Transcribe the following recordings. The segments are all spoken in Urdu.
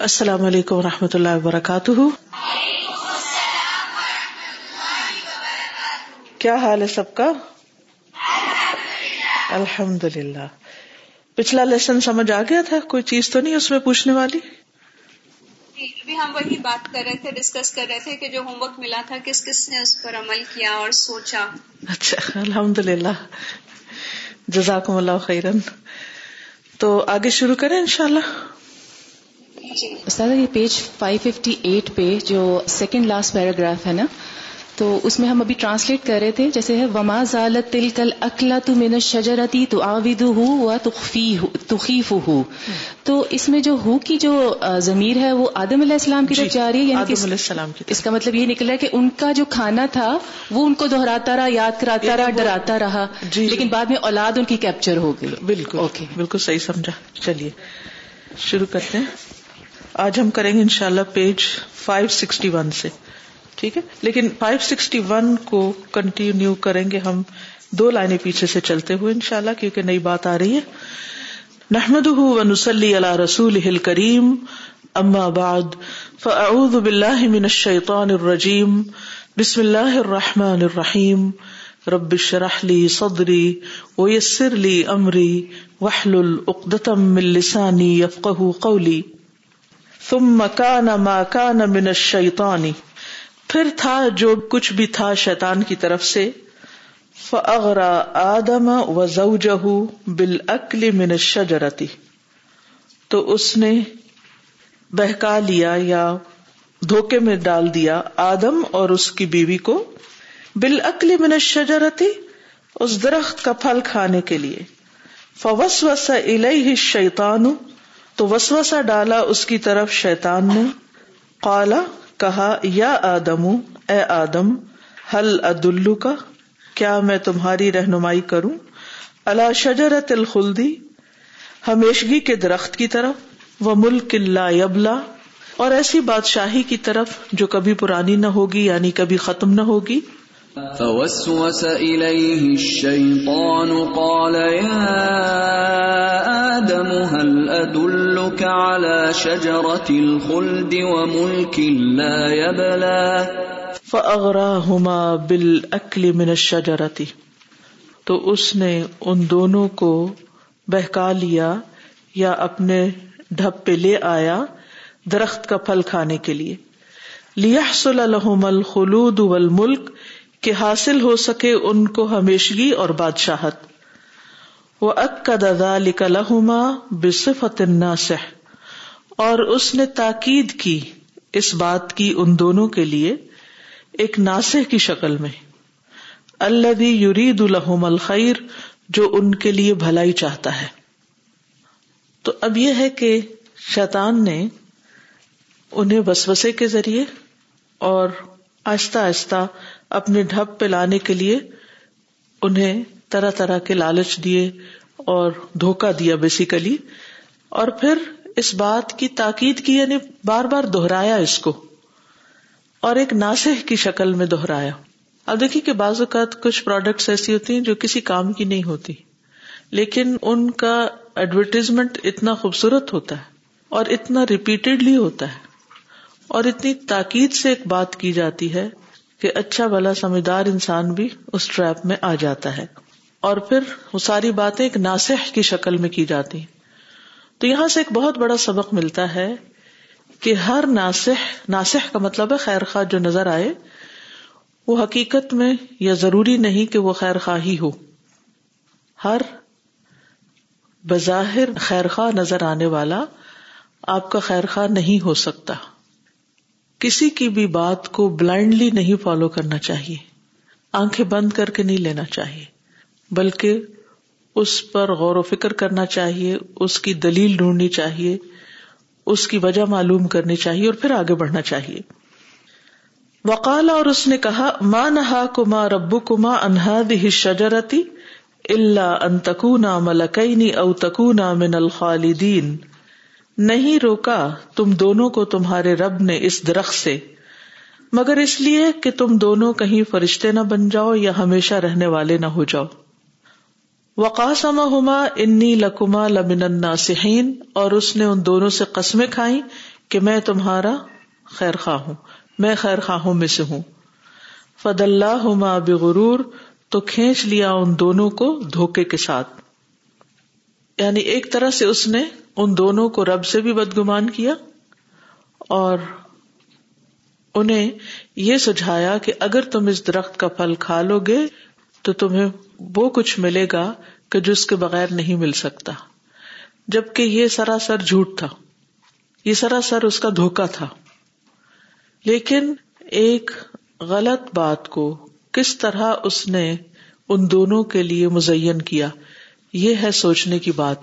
السلام علیکم و رحمۃ اللہ وبرکاتہ۔ کیا حال ہے سب کا؟ الحمد للہ پچھلا لیسن سمجھ آ گیا تھا؟ کوئی چیز تو نہیں اس میں پوچھنے والی؟ ابھی ہم وہی بات کر رہے تھے ڈسکس کر رہے تھے کہ جو ہوم ورک ملا تھا کس کس نے اس پر عمل کیا اور سوچا؟ اچھا الحمد للہ جزاکم اللہ خیرن۔ تو آگے شروع کریں انشاءاللہ؟ استاد یہ پیج 558 پہ جو سیکنڈ لاسٹ پیراگراف ہے نا تو اس میں ہم ابھی ٹرانسلیٹ کر رہے تھے جیسے ہے وما زالت تل کل اکلا تو میں شجرتی تو آد ہوں تخیف ہو تو اس میں جو ہو کی جو ضمیر ہے وہ آدم علیہ السلام کی طرف جی، جا رہی ہے یعنی علیہ السلام کی اس کا مطلب یہ نکلا کہ ان کا جو کھانا تھا وہ ان کو دہراتا رہا یاد کراتا یعنی رہا ڈراتا رہا جی لیکن بعد میں اولاد ان کی کیپچر ہو گئی. بالکل اوکے بالکل صحیح سمجھا. چلیے شروع کرتے ہیں۔ آج ہم کریں گے انشاءاللہ پیج 561 سے، ٹھیک ہے؟ لیکن 561 کو کنٹینیو کریں گے ہم دو لائنیں پیچھے سے چلتے ہوئے انشاءاللہ، کیونکہ نئی بات آ رہی ہے۔ نحمد ونسلی علی رسول کریم اما بعد، فاعوذ باللہ من الشیطان الرجیم، بسم اللہ الرحمن الرحیم، رب شرح لی صدری ویسر لی امری وحلل اقدتم من لسانی یفقہ قولی۔ ثم مکان ماکان من الشیطانی پھر تھا جو کچھ بھی تھا شیطان کی طرف سے۔ فاغرا آدم و زوجہ بالعقل من الشجرتی تو اس نے بہکا لیا یا دھوکے میں ڈال دیا آدم اور اس کی بیوی کو بالعقل من الشجرتی اس درخت کا پھل کھانے کے لیے۔ فوس فوسوس الیہ الشیطان تو وسوسا ڈالا اس کی طرف شیطان نے۔ قالا، کہا، یا آدم، اے آدم حل ادلو کا کیا میں تمہاری رہنمائی کروں؟ اللہ شجرت الخلدی، ہمیشگی کے درخت کی طرف وہ ملک اللہ یبلا، اور ایسی بادشاہی کی طرف جو کبھی پرانی نہ ہوگی یعنی کبھی ختم نہ ہوگی۔ فوسوس إليه الشيطان قال يا آدم هل أدلك على شجرة الخلد وملك لا يبلى؟ فأغراهما بالأكل من الشجرة. تو اس نے ان دونوں کو بہکا لیا یا اپنے ڈھپ پہ لے آیا درخت کا پھل کھانے کے لیے. لیحصل لهم الخلود والملک کہ حاصل ہو سکے ان کو ہمیشگی اور بادشاہت۔ وہ اک کا دادا لکھما بصفت ناسح اور اس نے تاکید کی اس بات کی ان دونوں کے لیے ایک ناسح کی شکل میں۔ اللہ یرید الحم الخیر جو ان کے لیے بھلائی چاہتا ہے۔ تو اب یہ ہے کہ شیطان نے انہیں وسوسے کے ذریعے اور آہستہ آہستہ اپنے ڈھپ پہ لانے کے لیے انہیں طرح طرح کے لالچ دیے اور دھوکا دیا بیسیکلی اور پھر اس بات کی تاکید کی یعنی بار بار دہرایا اس کو۔ اور ایک ناسح کی شکل میں دہرایا۔ اب دیکھیے کہ بعض اوقات کچھ پروڈکٹس ایسی ہوتی ہیں جو کسی کام کی نہیں ہوتی۔ لیکن ان کا ایڈورٹیزمنٹ اتنا خوبصورت ہوتا ہے اور اتنا ریپیٹڈلی ہوتا ہے۔ اور اتنی تاکید سے ایک بات کی جاتی ہے کہ اچھا بلا سمجھدار انسان بھی اس ٹریپ میں آ جاتا ہے۔ اور پھر وہ ساری باتیں ایک ناسح کی شکل میں کی جاتی۔ تو یہاں سے ایک بہت بڑا سبق ملتا ہے کہ ہر ناسح ناسح کا مطلب ہے خیر خواہ جو نظر آئے، وہ حقیقت میں یا ضروری نہیں کہ وہ خیر خواہ ہی ہو۔ ہر بظاہر خیر خواہ نظر آنے والا آپ کا خیر خواہ نہیں ہو سکتا۔ کسی کی بھی بات کو بلائنڈلی نہیں فالو کرنا چاہیے۔ آنکھیں بند کر کے نہیں لینا چاہیے۔ بلکہ اس پر غور و فکر کرنا چاہیے، اس کی دلیل ڈھونڈنی چاہیے، اس کی وجہ معلوم کرنی چاہیے اور پھر آگے بڑھنا چاہیے۔ وقال اور اس نے کہا ماں نہا کما ربو کما انہاد ہی شجرتی اللہ انتقنا ملکئی او تکونا من الخالدین نہیں روکا، تم دونوں کو تمہارے رب نے اس درخت سے۔ مگر اس لیے کہ تم دونوں کہیں فرشتے نہ بن جاؤ یا ہمیشہ رہنے والے نہ ہو جاؤ۔ وقاسما ہوما انی لکما لمن اور اس نے ان دونوں سے قسمیں کھائی کہ میں تمہارا خیر خواہ ہوں، میں خیر خواہوں میں سے ہوں۔ فد اللہ بغرور، تو کھینچ لیا ان دونوں کو دھوکے کے ساتھ۔ یعنی ایک طرح سے اس نے ان دونوں کو رب سے بھی بدگمان کیا اور انہیں یہ سجھایا کہ اگر تم اس درخت کا پھل کھا لو گے تو تمہیں وہ کچھ ملے گا کہ جس کے بغیر نہیں مل سکتا۔ جبکہ یہ سراسر جھوٹ تھا۔ یہ سراسر اس کا دھوکا تھا۔ لیکن ایک غلط بات کو کس طرح اس نے ان دونوں کے لیے مزین کیا؟ یہ ہے سوچنے کی بات۔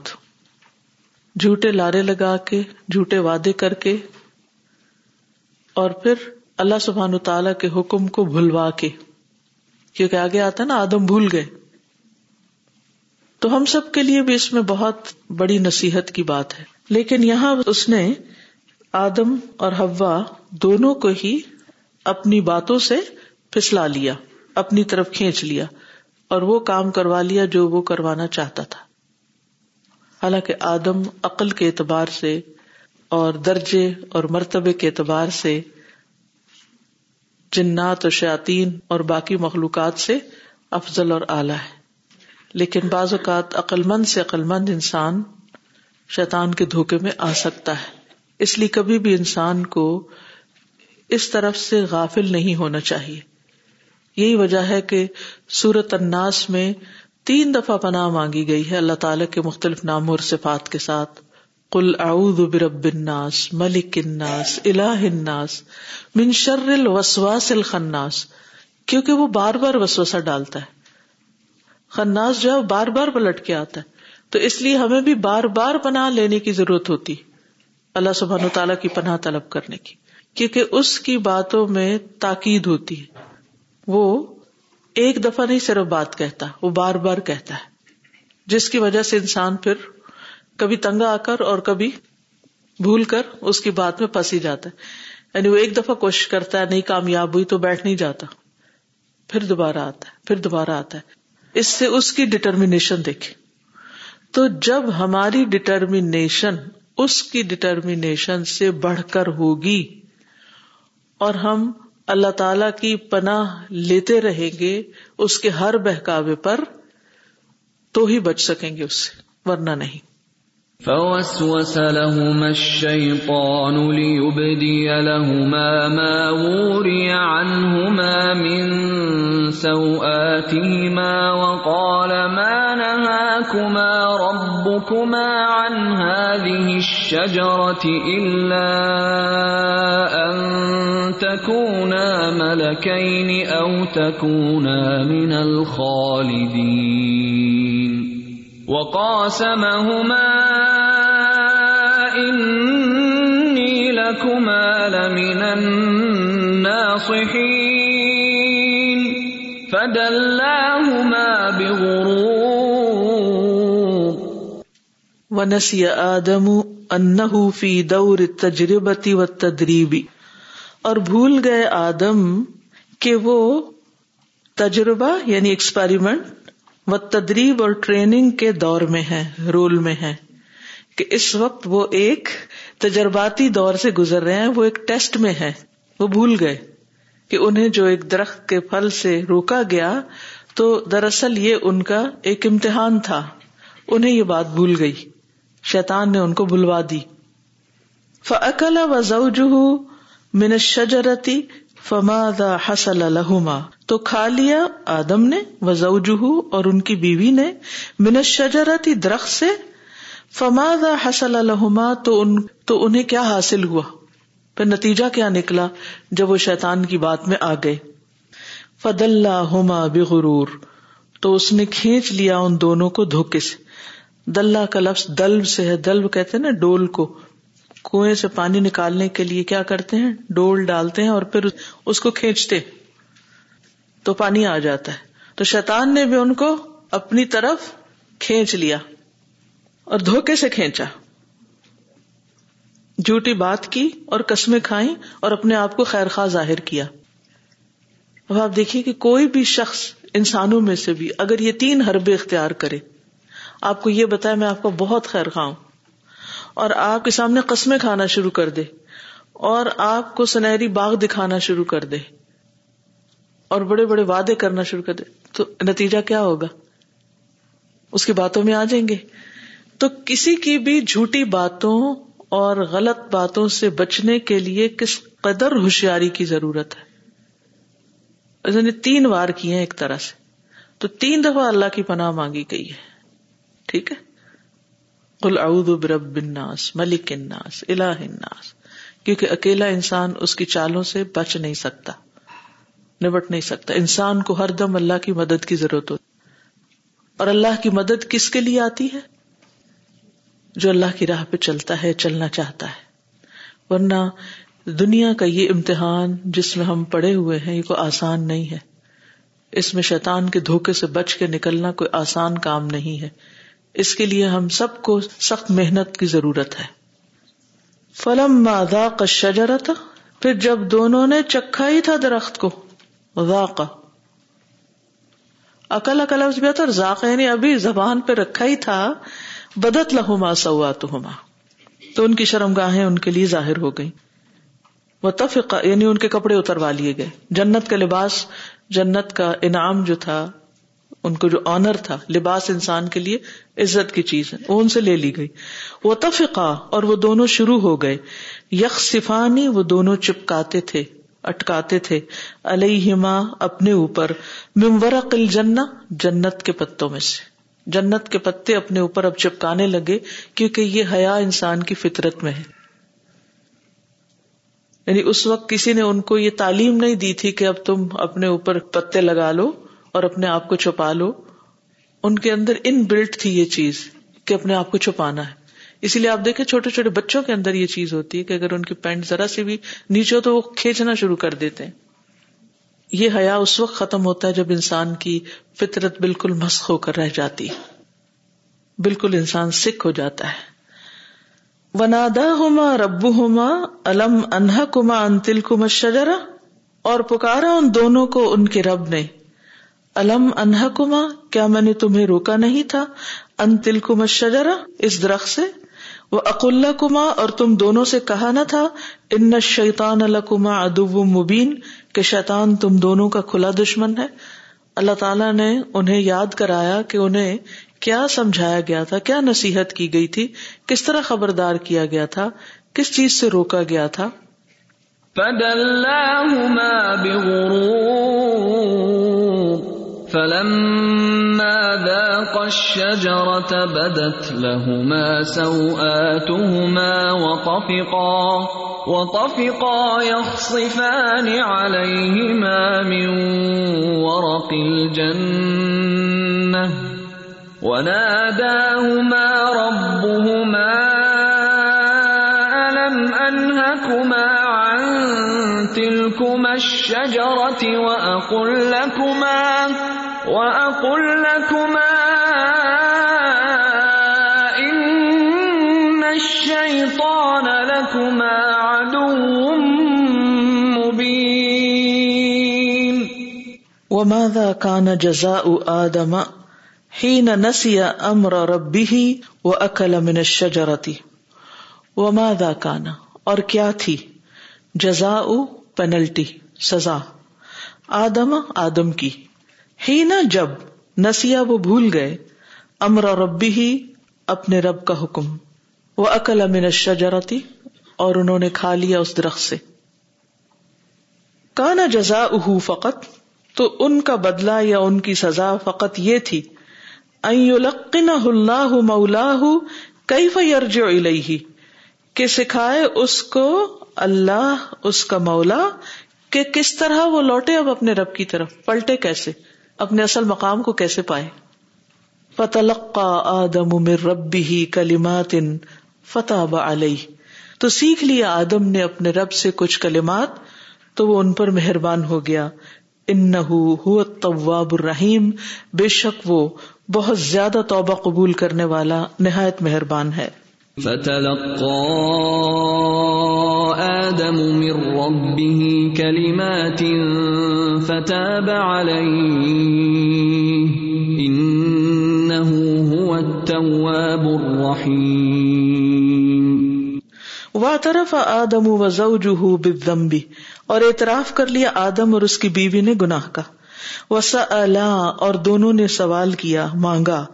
جھوٹے لارے لگا کے، جھوٹے وعدے کر کے، اور پھر اللہ سبحان تعالی کے حکم کو بھلوا کے۔ کیونکہ آگے آتا نا، آدم بھول گئے۔ تو ہم سب کے لیے بھی اس میں بہت بڑی نصیحت کی بات ہے۔ لیکن یہاں اس نے آدم اور ہوا دونوں کو ہی اپنی باتوں سے پھسلا لیا، اپنی طرف کھینچ لیا۔ اور وہ کام کروا لیا جو وہ کروانا چاہتا تھا۔ حالانکہ آدم عقل کے اعتبار سے اور درجے اور مرتبے کے اعتبار سے جنات اور شاطین اور باقی مخلوقات سے افضل اور اعلی ہے۔ لیکن بعض اوقات عقلمند سے عقلمند انسان شیطان کے دھوکے میں آ سکتا ہے۔ اس لیے کبھی بھی انسان کو اس طرف سے غافل نہیں ہونا چاہیے۔ یہی وجہ ہے کہ سورت اناس میں تین دفعہ پناہ مانگی گئی ہے اللہ تعالی کے مختلف ناموں اور صفات کے ساتھ۔ کل اعوذ برب الناس ملک الناس الہ الناس، من شر الوسواس الخناس۔ کیونکہ وہ بار بار وسوسہ ڈالتا ہے۔ خناس جو ہے بار بار پلٹ کے آتا ہے۔ تو اس لیے ہمیں بھی بار بار پناہ لینے کی ضرورت ہوتی۔ اللہ سبحان و تعالیٰ کی پناہ طلب کرنے کی۔ کیونکہ اس کی باتوں میں تاکید ہوتی ہے۔ وہ ایک دفعہ نہیں صرف بات کہتا، وہ بار بار کہتا ہے۔ جس کی وجہ سے انسان پھر کبھی تنگا آ کر اور کبھی بھول کر اس کی بات میں پھنسی جاتا ہے۔ یعنی وہ ایک دفعہ کوشش کرتا ہے، نہیں کامیاب ہوئی تو بیٹھ نہیں جاتا۔ پھر دوبارہ آتا ہے، پھر دوبارہ آتا ہے۔ اس سے اس کی ڈٹرمینیشن دیکھے تو جب ہماری ڈٹرمینیشن اس کی ڈٹرمینیشن سے بڑھ کر ہوگی اور ہم اللہ تعالی کی پناہ لیتے رہیں گے، اس کے ہر بہکاوے پر تو ہی بچ سکیں گے اس سے، ورنہ نہیں۔ فوسوس لهما الشيطان ليبدي لهما ما وري عنهما من سوآتهما وقال ما نهاكما ربكما عن هذه الشجرة إلا أن تكونا ملكين أو تكونا من الخالدين وقاسمهما انی لکما لمن الناصحین فدلاهما بغرور. ونسي آدم انه في دور التجربة والتدريب. اور بھول گئے آدم کہ وہ تجربہ یعنی ایکسپیریمنٹ وہ تدریب اور ٹریننگ کے دور میں ہے، رول میں ہے۔ کہ اس وقت وہ ایک تجرباتی دور سے گزر رہے ہیں، وہ ایک ٹیسٹ میں ہے۔ وہ بھول گئے کہ انہیں جو ایک درخت کے پھل سے روکا گیا، تو دراصل یہ ان کا ایک امتحان تھا۔ انہیں یہ بات بھول گئی۔ شیطان نے ان کو بلوا دی۔ فکلا و زوجہ من شجرتی فماد حسل لہما تو کھا لیا آدم نے وزوجہ اور ان کی بیوی نے، من شجرتی درخت سے۔ فماد حسل لہما تو ان، تو انہیں کیا حاصل ہوا؟ پھر نتیجہ کیا نکلا؟ جب وہ شیطان کی بات میں آ گئے۔ فد اللہ ہوما بغرور۔ تو اس نے کھینچ لیا ان دونوں کو دھوکے سے۔ دلہ کا لفظ دلب سے ہے، دلب کہتے ہیں نا، ڈول کو۔ کنویں سے پانی نکالنے کے لیے کیا کرتے ہیں؟ ڈول ڈالتے ہیں اور پھر اس کو کھینچتے تو پانی آ جاتا ہے۔ تو شیطان نے بھی ان کو اپنی طرف کھینچ لیا اور دھوکے سے کھینچا۔ جھوٹی بات کی اور قسمیں کھائیں اور اپنے آپ کو خیر خواہ ظاہر کیا۔ اب آپ دیکھیے کہ کوئی بھی شخص انسانوں میں سے بھی اگر یہ تین حربے اختیار کرے، آپ کو یہ بتایا میں آپ کو بہت خیر خواہ ہوں۔ اور آپ کے سامنے قسمیں کھانا شروع کر دے اور آپ کو سنہری باغ دکھانا شروع کر دے اور بڑے بڑے وعدے کرنا شروع کر دے تو نتیجہ کیا ہوگا؟ اس کی باتوں میں آ جائیں گے۔ تو کسی کی بھی جھوٹی باتوں اور غلط باتوں سے بچنے کے لیے کس قدر ہوشیاری کی ضرورت ہے؟ نے تین وار کیے ہیں ایک طرح سے۔ تو تین دفعہ اللہ کی پناہ مانگی گئی ہے۔ ٹھیک ہے؟ کل اعوذ برب الناس، ملک الناس، الہ الناس، کیونکہ اکیلا انسان اس کی چالوں سے بچ نہیں سکتا، نبٹ نہیں سکتا۔ انسان کو ہر دم اللہ کی مدد کی ضرورت ہوتی اور اللہ کی مدد کس کے لیے آتی ہے؟ جو اللہ کی راہ پہ چلتا ہے، چلنا چاہتا ہے۔ ورنہ دنیا کا یہ امتحان جس میں ہم پڑے ہوئے ہیں، یہ کوئی آسان نہیں ہے۔ اس میں شیطان کے دھوکے سے بچ کے نکلنا کوئی آسان کام نہیں ہے۔ اس کے لیے ہم سب کو سخت محنت کی ضرورت ہے۔ فلم مادا کا شجرا تھا پھر جب دونوں نے چکھا ہی تھا درخت کو، ذاق۔ عقل عقل لفظ بھی اور ذاق یعنی ابھی زبان پہ رکھا ہی تھا، بدت لہما سوا تو تو ان کی شرم گاہیں ان کے لیے ظاہر ہو گئی وہ یعنی ان کے کپڑے اتروا لیے گئے۔ جنت کا لباس، جنت کا انعام جو تھا ان کو جو آنر تھا، لباس انسان کے لیے عزت کی چیز ہے، وہ ان سے لے لی گئی۔ وہ تفقا اور وہ دونوں شروع ہو گئے۔ یک صفانی وہ دونوں چپکاتے تھے، اٹکاتے تھے۔ علیہما اپنے اوپر۔ ممورق الجنہ جنت کے پتوں میں سے۔ جنت کے پتے اپنے اوپر اب چپکانے لگے، کیونکہ یہ حیا انسان کی فطرت میں ہے۔ یعنی اس وقت کسی نے ان کو یہ تعلیم نہیں دی تھی کہ اب تم اپنے اوپر پتے لگا لو۔ اور اپنے آپ کو چھپا لو۔ ان کے اندر ان بلٹ تھی یہ چیز کہ اپنے آپ کو چھپانا ہے۔ اسی لیے آپ دیکھیں چھوٹے چھوٹے بچوں کے اندر یہ چیز ہوتی ہے کہ اگر ان کی پینٹ ذرا سی بھی نیچے ہو تو وہ کھینچنا شروع کر دیتے ہیں۔ یہ حیا اس وقت ختم ہوتا ہے جب انسان کی فطرت بالکل مسخ ہو کر رہ جاتی بالکل انسان سکھ ہو جاتا ہے۔ ونادا ہوما ربو ہوما الم انہ کما انتل کما شجرا اور پکارا ان دونوں کو ان کے رب نے۔ الم انہ کما کیا میں نے تمہیں روکا نہیں تھا؟ انتل کما شجرا اس درخت سے۔ وہ اقل کما اور تم دونوں سے کہا نہ تھا، ان شیتان الکما ادب مبین، کہ شیطان تم دونوں کا کھلا دشمن ہے۔ اللہ تعالیٰ نے انہیں یاد کرایا کہ انہیں کیا سمجھایا گیا تھا، کیا نصیحت کی گئی تھی، کس طرح خبردار کیا گیا تھا، کس چیز سے روکا گیا تھا۔ فلما ذاقا الشجرة بدت لهما سوآتهما وطفقا وطفقا يخصفان عليهما من ورق الجنة. وناداهما ربهما ألم أنهكما عن تلكما الشجرة وأقل لكما وأقل لكما إن الشيطان لكما عدو مبين وماذا كان جزاء آدم حين نسي امر ربه واكل من الشجرة؟ وماذا كان؟ اور کیا تھی؟ جزاء پینلٹی سزا۔ آدم آدم کی۔ ہی نہ جب نسیا وہ بھول گئے، امر ربی ہی اپنے رب کا حکم۔ وہ عقل امن الشجرتی اور انہوں نے کھا لیا اس درخت سے۔ کانا جزا فقط، تو ان کا بدلہ یا ان کی سزا فقط یہ تھی اللہ مولا کئی فیرج الیہ، کہ سکھائے اس کو اللہ، اس کا مولا، کہ کس طرح وہ لوٹے اب اپنے رب کی طرف، پلٹے کیسے۔ اپنے اصل مقام کو کیسے پائے؟ فتلقا آدم من ربی کلمات فتح علیہ تو سیکھ لیا آدم نے اپنے رب سے کچھ کلمات، تو وہ ان پر مہربان ہو گیا۔ ان التواب الرحیم بے شک وہ بہت زیادہ توبہ قبول کرنے والا نہایت مہربان ہے۔ فتلقى آدم من ربه كلمات فتاب عليه إنه هو التواب الرحيم. وا طرف آدم و زوجہ بالذنب، اور اعتراف کر لیا آدم اور اس کی بیوی نے گناہ کا۔ وسألا، اور دونوں نے سوال کیا، مانگا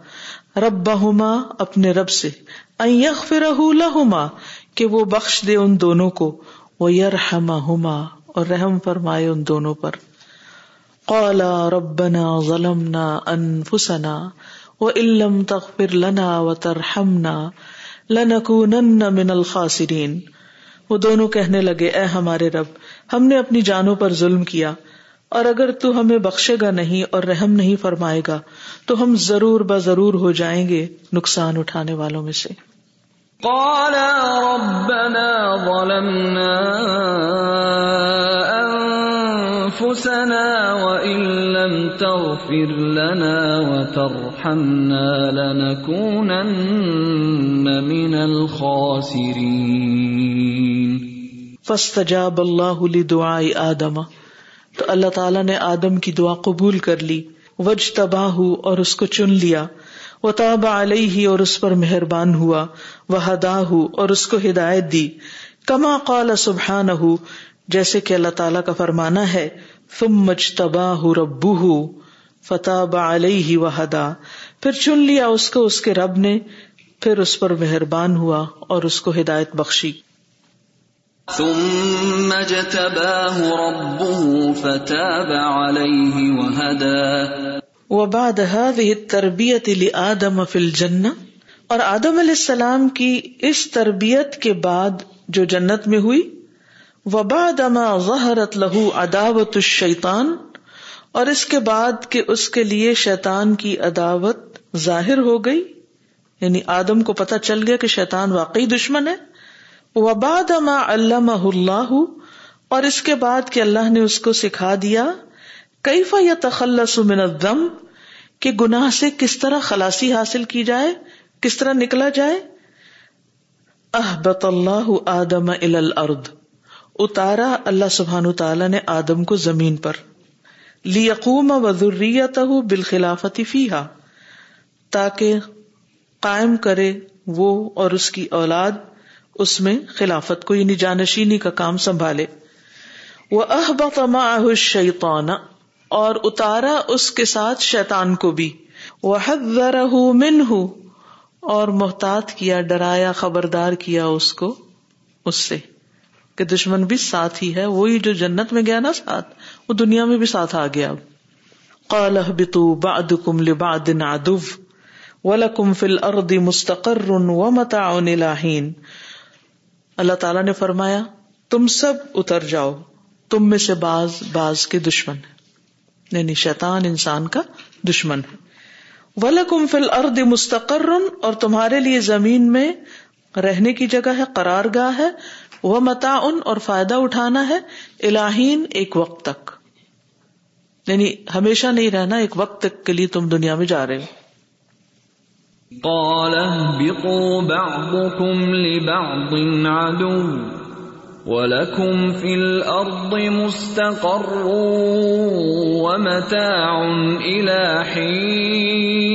ربہما اپنے رب سے لہما، کہ وہ بخش دے ان دونوں کو وہ یرحما ویرحمہما، اور رحم فرمائے ان دونوں پر۔ قالا ربنا ظلمنا انفسنا وان لم تغفر لنا وترحمنا لنکونن من الخاسرین۔ وہ دونوں کہنے لگے، اے ہمارے رب، ہم نے اپنی جانوں پر ظلم کیا۔ اور اگر تو ہمیں بخشے گا نہیں اور رحم نہیں فرمائے گا تو ہم ضرور ب ضرور ہو جائیں گے نقصان اٹھانے والوں میں سے۔ قالا ربنا ظلمنا انفسنا وان لم تغفر لنا وترحمنا لنكونن من الخاسرين۔ فاستجاب اللہ لدعاء آدم۔ تو اللہ تعالیٰ نے آدم کی دعا قبول کر لی۔ وج تباہ اور اس کو چن لیا۔ وہ تاب علیہ اور اس پر مہربان ہوا۔ وہ ہدا اور اس کو ہدایت دی۔ کما قال سبحان جیسے کہ اللہ تعالیٰ کا فرمانا ہے فم مج تباہ ربو فتح علیہ و ہدا پھر چن لیا اس کو، اس کے رب نے۔ پھر اس پر مہربان ہوا اور اس کو ہدایت بخشی۔ ثم جتباه ربه فتاب عليه وهدى. وبعد هذه التربية لآدم في الجنة، اور آدم علیہ السلام کی اس تربیت کے بعد جو جنت میں ہوئی، وبعد ما ظهرت له عداوت الشیطان، اور اس کے بعد کہ اس کے لیے شیطان کی عداوت ظاہر ہو گئی یعنی آدم کو پتہ چل گیا کہ شیطان واقعی دشمن ہے۔ وباد ما علامہ اللہ، اور اس کے بعد کہ اللہ نے اس کو سکھا دیا کیفا یا تخلص من الدم کہ گناہ سے کس طرح خلاصی حاصل کی جائے، کس طرح نکلا جائے؟ احبط اللہ آدم الارض، اتارا اللہ سبحان تعالی نے آدم کو زمین پر، لیقوم و ذریتہ بالخلافت فیہا، تاکہ قائم کرے وہ اور اس کی اولاد اس میں خلافت کو یعنی جانشینی کا کام سنبھالے۔ وہ احبط معه شیطان اور اتارا اس کے ساتھ شیطان کو بھی۔ وہ منه، اور محتاط کیا، ڈرایا، خبردار کیا اس کو، اس سے۔ کہ دشمن بھی ساتھ ہی ہے، وہی جو جنت میں گیا نا ساتھ، وہ دنیا میں بھی ساتھ آ گیا۔ قال اهبطوا بعضكم لبعض عدو، ولكم في الارض مستقر ومتاع الى حين۔ اللہ تعالیٰ نے فرمایا، تم سب اتر جاؤ، تم میں سے باز باز کے دشمن ہے یعنی شیطان انسان کا دشمن ہے۔ ولکم فل ارد مستقر، اور تمہارے لیے زمین میں رہنے کی جگہ ہے، قرار گاہ ہے۔ وہ متا ان اور فائدہ اٹھانا ہے، الہین، ایک وقت تک۔ یعنی ہمیشہ نہیں رہنا، ایک وقت تک کے لیے تم دنیا میں جا رہے ہو۔ قال اهبطوا بعضكم لبعض عدو ولكم في الارض مستقر ومتاع الى حين.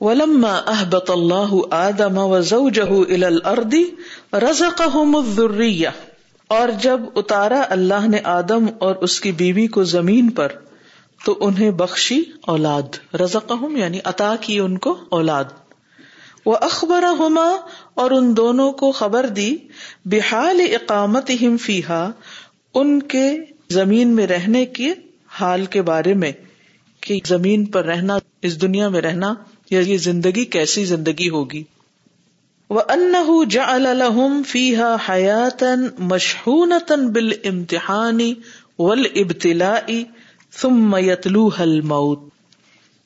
ولما اهبط الله ادم وزوجه الى الارض رزقهم الذريه اور جب اتارا اللہ نے آدم اور اس کی بیوی کو زمین پر تو انہیں بخشی اولاد رزق یعنی عطا کی ان کو اولاد۔ وہ اخبر ہوما اور ان دونوں کو خبر دی، بحال اقامت ہم فیحا ان کے زمین میں رہنے کے حال کے بارے میں، کہ زمین پر رہنا، اس دنیا میں رہنا، یا یہ زندگی کیسی زندگی ہوگی۔ وہ ان جا الحم فیحا حیاتن مشہون بال امتحانی ول ابتلائی ثم يتلوها الموت،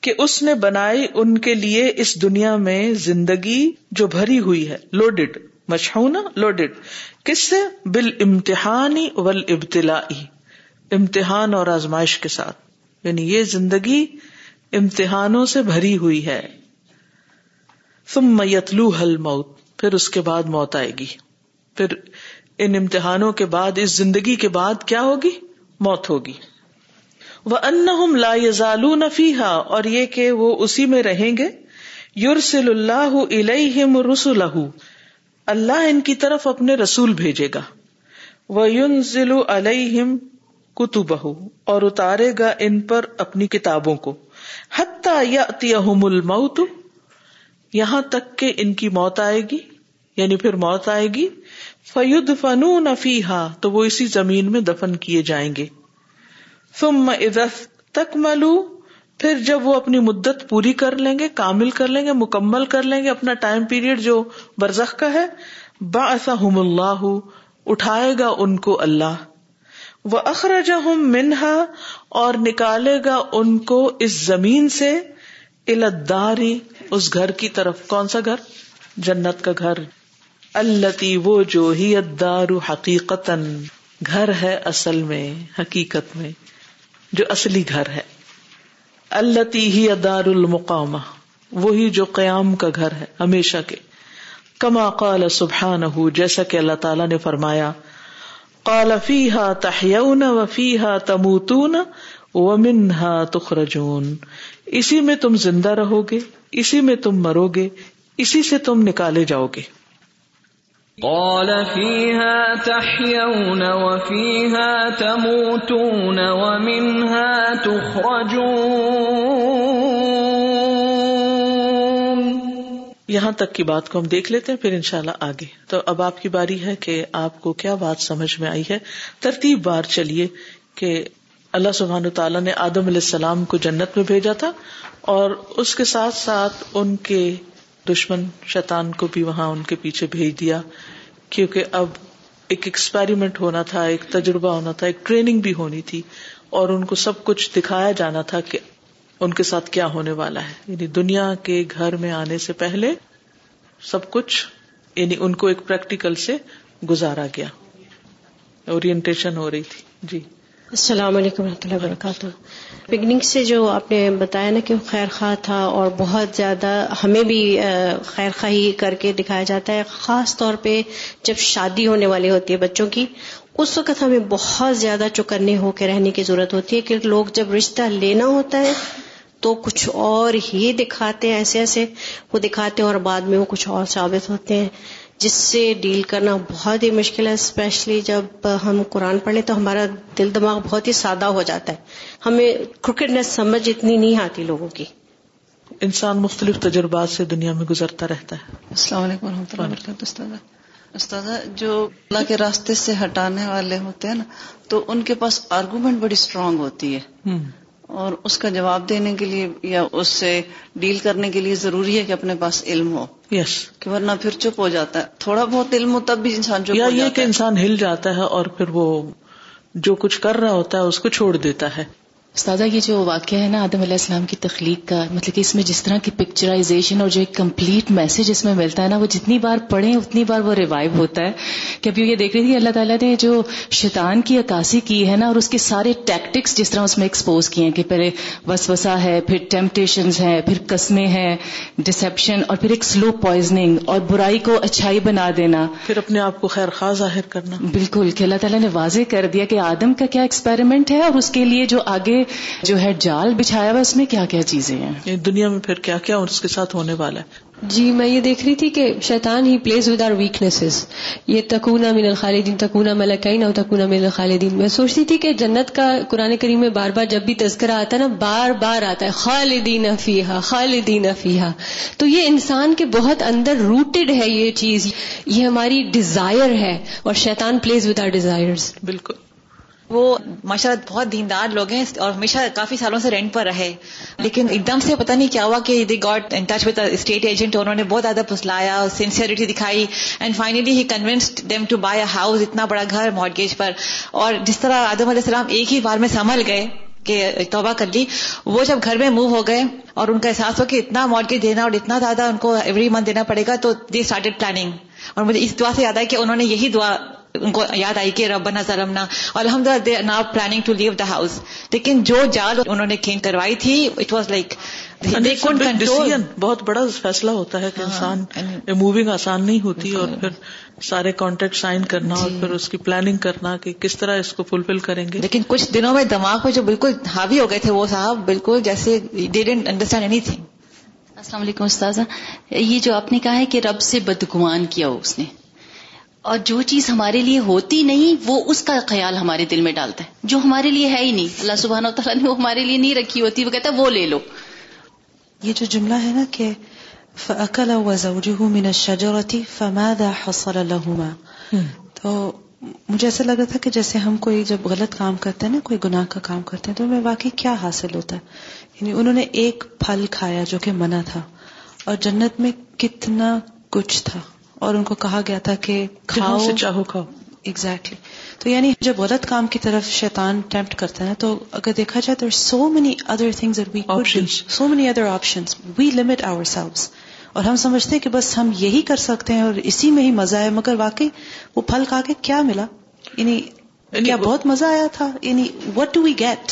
کہ اس نے بنائی ان کے لیے اس دنیا میں زندگی جو بھری ہوئی ہے۔ لوڈیڈ مشہور لوڈیڈ کس سے؟ بال امتحانی ول ابتلائی امتحان اور آزمائش کے ساتھ۔ یعنی یہ زندگی امتحانوں سے بھری ہوئی ہے۔ ثم يتلوها الموت، پھر اس کے بعد موت آئے گی۔ پھر ان امتحانوں کے بعد، اس زندگی کے بعد کیا ہوگی؟ موت ہوگی۔ وہ ان لا یزالو نفیحا اور یہ کہ وہ اسی میں رہیں گے۔ یورسل اللہ الہم رسول اللہ ان کی طرف اپنے رسول بھیجے گا۔ وہ یون ضلع علیہم کتب اور اتارے گا ان پر اپنی کتابوں کو۔ حتیٰ یا الموت، یہاں تک کہ ان کی موت آئے گی یعنی پھر موت آئے گی۔ فیود فنو نفیحا تو وہ اسی زمین میں دفن کیے جائیں گے۔ ثم تک ملو پھر جب وہ اپنی مدت پوری کر لیں گے، کامل کر لیں گے، مکمل کر لیں گے، اپنا ٹائم پیریڈ جو برزخ کا ہے با اللہ، اٹھائے گا ان کو اللہ۔ وہ اخراج منہا اور نکالے گا ان کو اس زمین سے الداری اس گھر کی طرف۔ کون سا گھر؟ جنت کا گھر۔ التی وہ جو ہی ادار حقیقت گھر ہے اصل میں، حقیقت میں۔ جو اصلی گھر ہے۔ التی ہی ادار المقامہ وہی جو قیام کا گھر ہے ہمیشہ کے۔ کما قال سبحان جیسا کہ اللہ تعالیٰ نے فرمایا، قال فیحا تحیون و فیحا تموتون و منہا تخرجون۔ اسی میں تم زندہ رہو گے، اسی میں تم مرو گے، اسی سے تم نکالے جاؤ گے۔ قال، فيها تحيون وفيها تموتون ومنها تخرجون. یہاں تک کی بات کو ہم دیکھ لیتے ہیں، پھر انشاءاللہ آگے۔ تو اب آپ کی باری ہے کہ آپ کو کیا بات سمجھ میں آئی ہے۔ ترتیب بار چلیے کہ اللہ سبحان تعالیٰ نے آدم علیہ السلام کو جنت میں بھیجا تھا اور اس کے ساتھ ساتھ ان کے دشمن شیطان کو بھی وہاں ان کے پیچھے بھیج دیا، کیونکہ اب ایک ایکسپیریمنٹ ہونا تھا، ایک تجربہ ہونا تھا، ایک ٹریننگ بھی ہونی تھی، اور ان کو سب کچھ دکھایا جانا تھا کہ ان کے ساتھ کیا ہونے والا ہے۔ یعنی دنیا کے گھر میں آنے سے پہلے سب کچھ یعنی ان کو ایک پریکٹیکل سے گزارا گیا۔ اورینٹیشن ہو رہی تھی۔ جی۔ السلام علیکم و رحمۃ اللہ وبرکاتہ۔ بگننگ سے جو آپ نے بتایا نا کہ خیر خواہ تھا اور بہت زیادہ ہمیں بھی خیر خواہی کر کے دکھایا جاتا ہے، خاص طور پہ جب شادی ہونے والی ہوتی ہے بچوں کی، اس وقت ہمیں بہت زیادہ چکنے ہو کے رہنے کی ضرورت ہوتی ہے کہ لوگ جب رشتہ لینا ہوتا ہے تو کچھ اور ہی دکھاتے ہیں، ایسے ایسے وہ دکھاتے ہیں اور بعد میں وہ کچھ اور ثابت ہوتے ہیں۔ جس سے ڈیل کرنا بہت ہی مشکل ہے اسپیشلی جب ہم قرآن پڑھیں تو ہمارا دل دماغ بہت ہی سادہ ہو جاتا ہے۔ ہمیں کرکٹنیس سمجھ اتنی نہیں آتی لوگوں کی۔ انسان مختلف تجربات سے دنیا میں گزرتا رہتا ہے۔ السلام علیکم و رحمۃ اللہ وبرکاتہ استاد استاد جو اللہ کے راستے سے ہٹانے والے ہوتے ہیں نا تو ان کے پاس آرگومنٹ بڑی اسٹرانگ ہوتی ہے۔ اور اس کا جواب دینے کے لیے یا اس سے ڈیل کرنے کے لیے ضروری ہے کہ اپنے پاس علم ہو۔ یس کہ ورنہ پھر چپ ہو جاتا ہے۔ تھوڑا بہت علم ہو تب بھی انسان چپ یا یہ کہ انسان ہل جاتا ہے اور پھر وہ جو کچھ کر رہا ہوتا ہے اس کو چھوڑ دیتا ہے۔ استاذہ یہ جو واقعہ ہے نا آدم علیہ السلام کی تخلیق کا مطلب کہ اس میں جس طرح کی پکچرائزیشن اور جو ایک کمپلیٹ میسج اس میں ملتا ہے نا وہ جتنی بار پڑھیں اتنی بار وہ ریوائو ہوتا ہے۔ کہ ابھی یہ دیکھ رہی تھی اللہ تعالیٰ نے جو شیطان کی عکاسی کی ہے نا اور اس کے سارے ٹیکٹکس جس طرح اس میں ایکسپوز کیے ہیں کہ پہلے وسوسہ ہے پھر ٹیمپٹیشنز ہیں پھر قسمیں ہیں ڈسپشن اور پھر ایک سلو پوائزنگ اور برائی کو اچھائی بنا دینا۔ پھر اپنے آپ کو خیر خواہ ظاہر کرنا۔ بالکل کہ اللہ تعالیٰ نے واضح کر دیا کہ آدم کا کیا ایکسپیریمنٹ ہے اور اس کے لیے جو آگے جو ہے جال بچھایا ہوا اس میں کیا کیا چیزیں ہیں؟ دنیا میں پھر کیا کیا اس کے ساتھ ہونے والا ہے؟ جی میں یہ دیکھ رہی تھی کہ شیطان ہی پلیز ود آر ویکنیسز یہ تکونا من الخالدین تکونا ملکین اور تکونا من الخالدین. میں سوچتی تھی کہ جنت کا قرآن کریم میں بار بار جب بھی تذکرہ آتا ہے نا بار بار آتا ہے خالدین فیحا خالدین فیحا تو یہ انسان کے بہت اندر روٹڈ ہے یہ چیز. یہ ہماری ڈیزائر ہے اور شیطان پلیز ود آر ڈیزائر بالکل۔ وہ ماشاء اللہ بہت دیندار لوگ ہیں اور ہمیشہ کافی سالوں سے رینٹ پر رہے۔ لیکن ایک دم سے پتہ نہیں کیا ہوا کہ they got in touch with state agent انہوں نے بہت زیادہ پسلایا سنسیئرٹی دکھائی۔ And finally he convinced them to buy a house اتنا بڑا گھر مارگیج پر۔ اور جس طرح آدم علیہ السلام ایک ہی بار میں سنبھل گئے کہ توبہ کر لی، وہ جب گھر میں موو ہو گئے اور ان کا احساس ہو کہ اتنا مارگیج دینا اور اتنا زیادہ ان کو ایوری منتھ دینا پڑے گا تو دی اسٹارٹیڈ پلاننگ اور مجھے اس دعا سے یاد ہے کہ انہوں نے یہی دعا ان کو یاد آئی کہ ربنا ظلمنا اور الحمد للہ نا planning to leave the house لیکن جو جال انہوں نے کھینچ کروائی تھی اٹ واز لائک بہت بڑا فیصلہ ہوتا ہے کہ انسان موونگ آسان نہیں ہوتی اور پھر سارے کانٹیکٹ سائن کرنا اور پھر اس کی پلاننگ کرنا کہ کس طرح اس کو فلفل کریں گے۔ لیکن کچھ دنوں میں دماغ میں جو بالکل حاوی ہو گئے تھے وہ صاحب بالکل جیسے انڈرسٹینڈ اینی تھنگ السلام علیکم استاذہ۔ یہ جو آپ نے کہا ہے کہ رب سے بدگمان کیا اس نے اور جو چیز ہمارے لیے ہوتی نہیں وہ اس کا خیال ہمارے دل میں ڈالتا ہے۔ جو ہمارے لیے ہے ہی نہیں۔ اللہ سبحانہ و تعالیٰ نے وہ ہمارے لیے نہیں رکھی ہوتی وہ کہتا ہے وہ لے لو۔ یہ جو جملہ ہے نا کہ فَأَكَلَ وَزَوْجُهُ مِنَ الشَّجَرَةِ فَمَاذَا حَصَلَ لَهُمَا۔ تو مجھے ایسا لگ رہا تھا کہ جیسے ہم کوئی جب غلط کام کرتے ہیں نا کوئی گناہ کا کام کرتے ہیں تو ہمیں واقعی کیا حاصل ہوتا ہے؟ یعنی انہوں نے ایک پھل کھایا جو کہ منع تھا اور جنت میں کتنا کچھ تھا۔ اور ان کو کہا گیا تھا کہ کھاؤ۔ سے چاہو کھاؤ۔ ایگزیکٹلی تو یعنی جب غلط کام کی طرف شیطان ٹیمپٹ کرتا ہے تو اگر دیکھا جائے تو so many other things so many other option we limit ourselves اور ہم سمجھتے ہیں کہ بس ہم یہی کر سکتے ہیں اور اسی میں ہی مزہ ہے مگر واقعی وہ پھل کھا کے کیا ملا؟ یعنی کیا بہت مزہ آیا تھا؟ یعنی وٹ ڈو وی گیٹ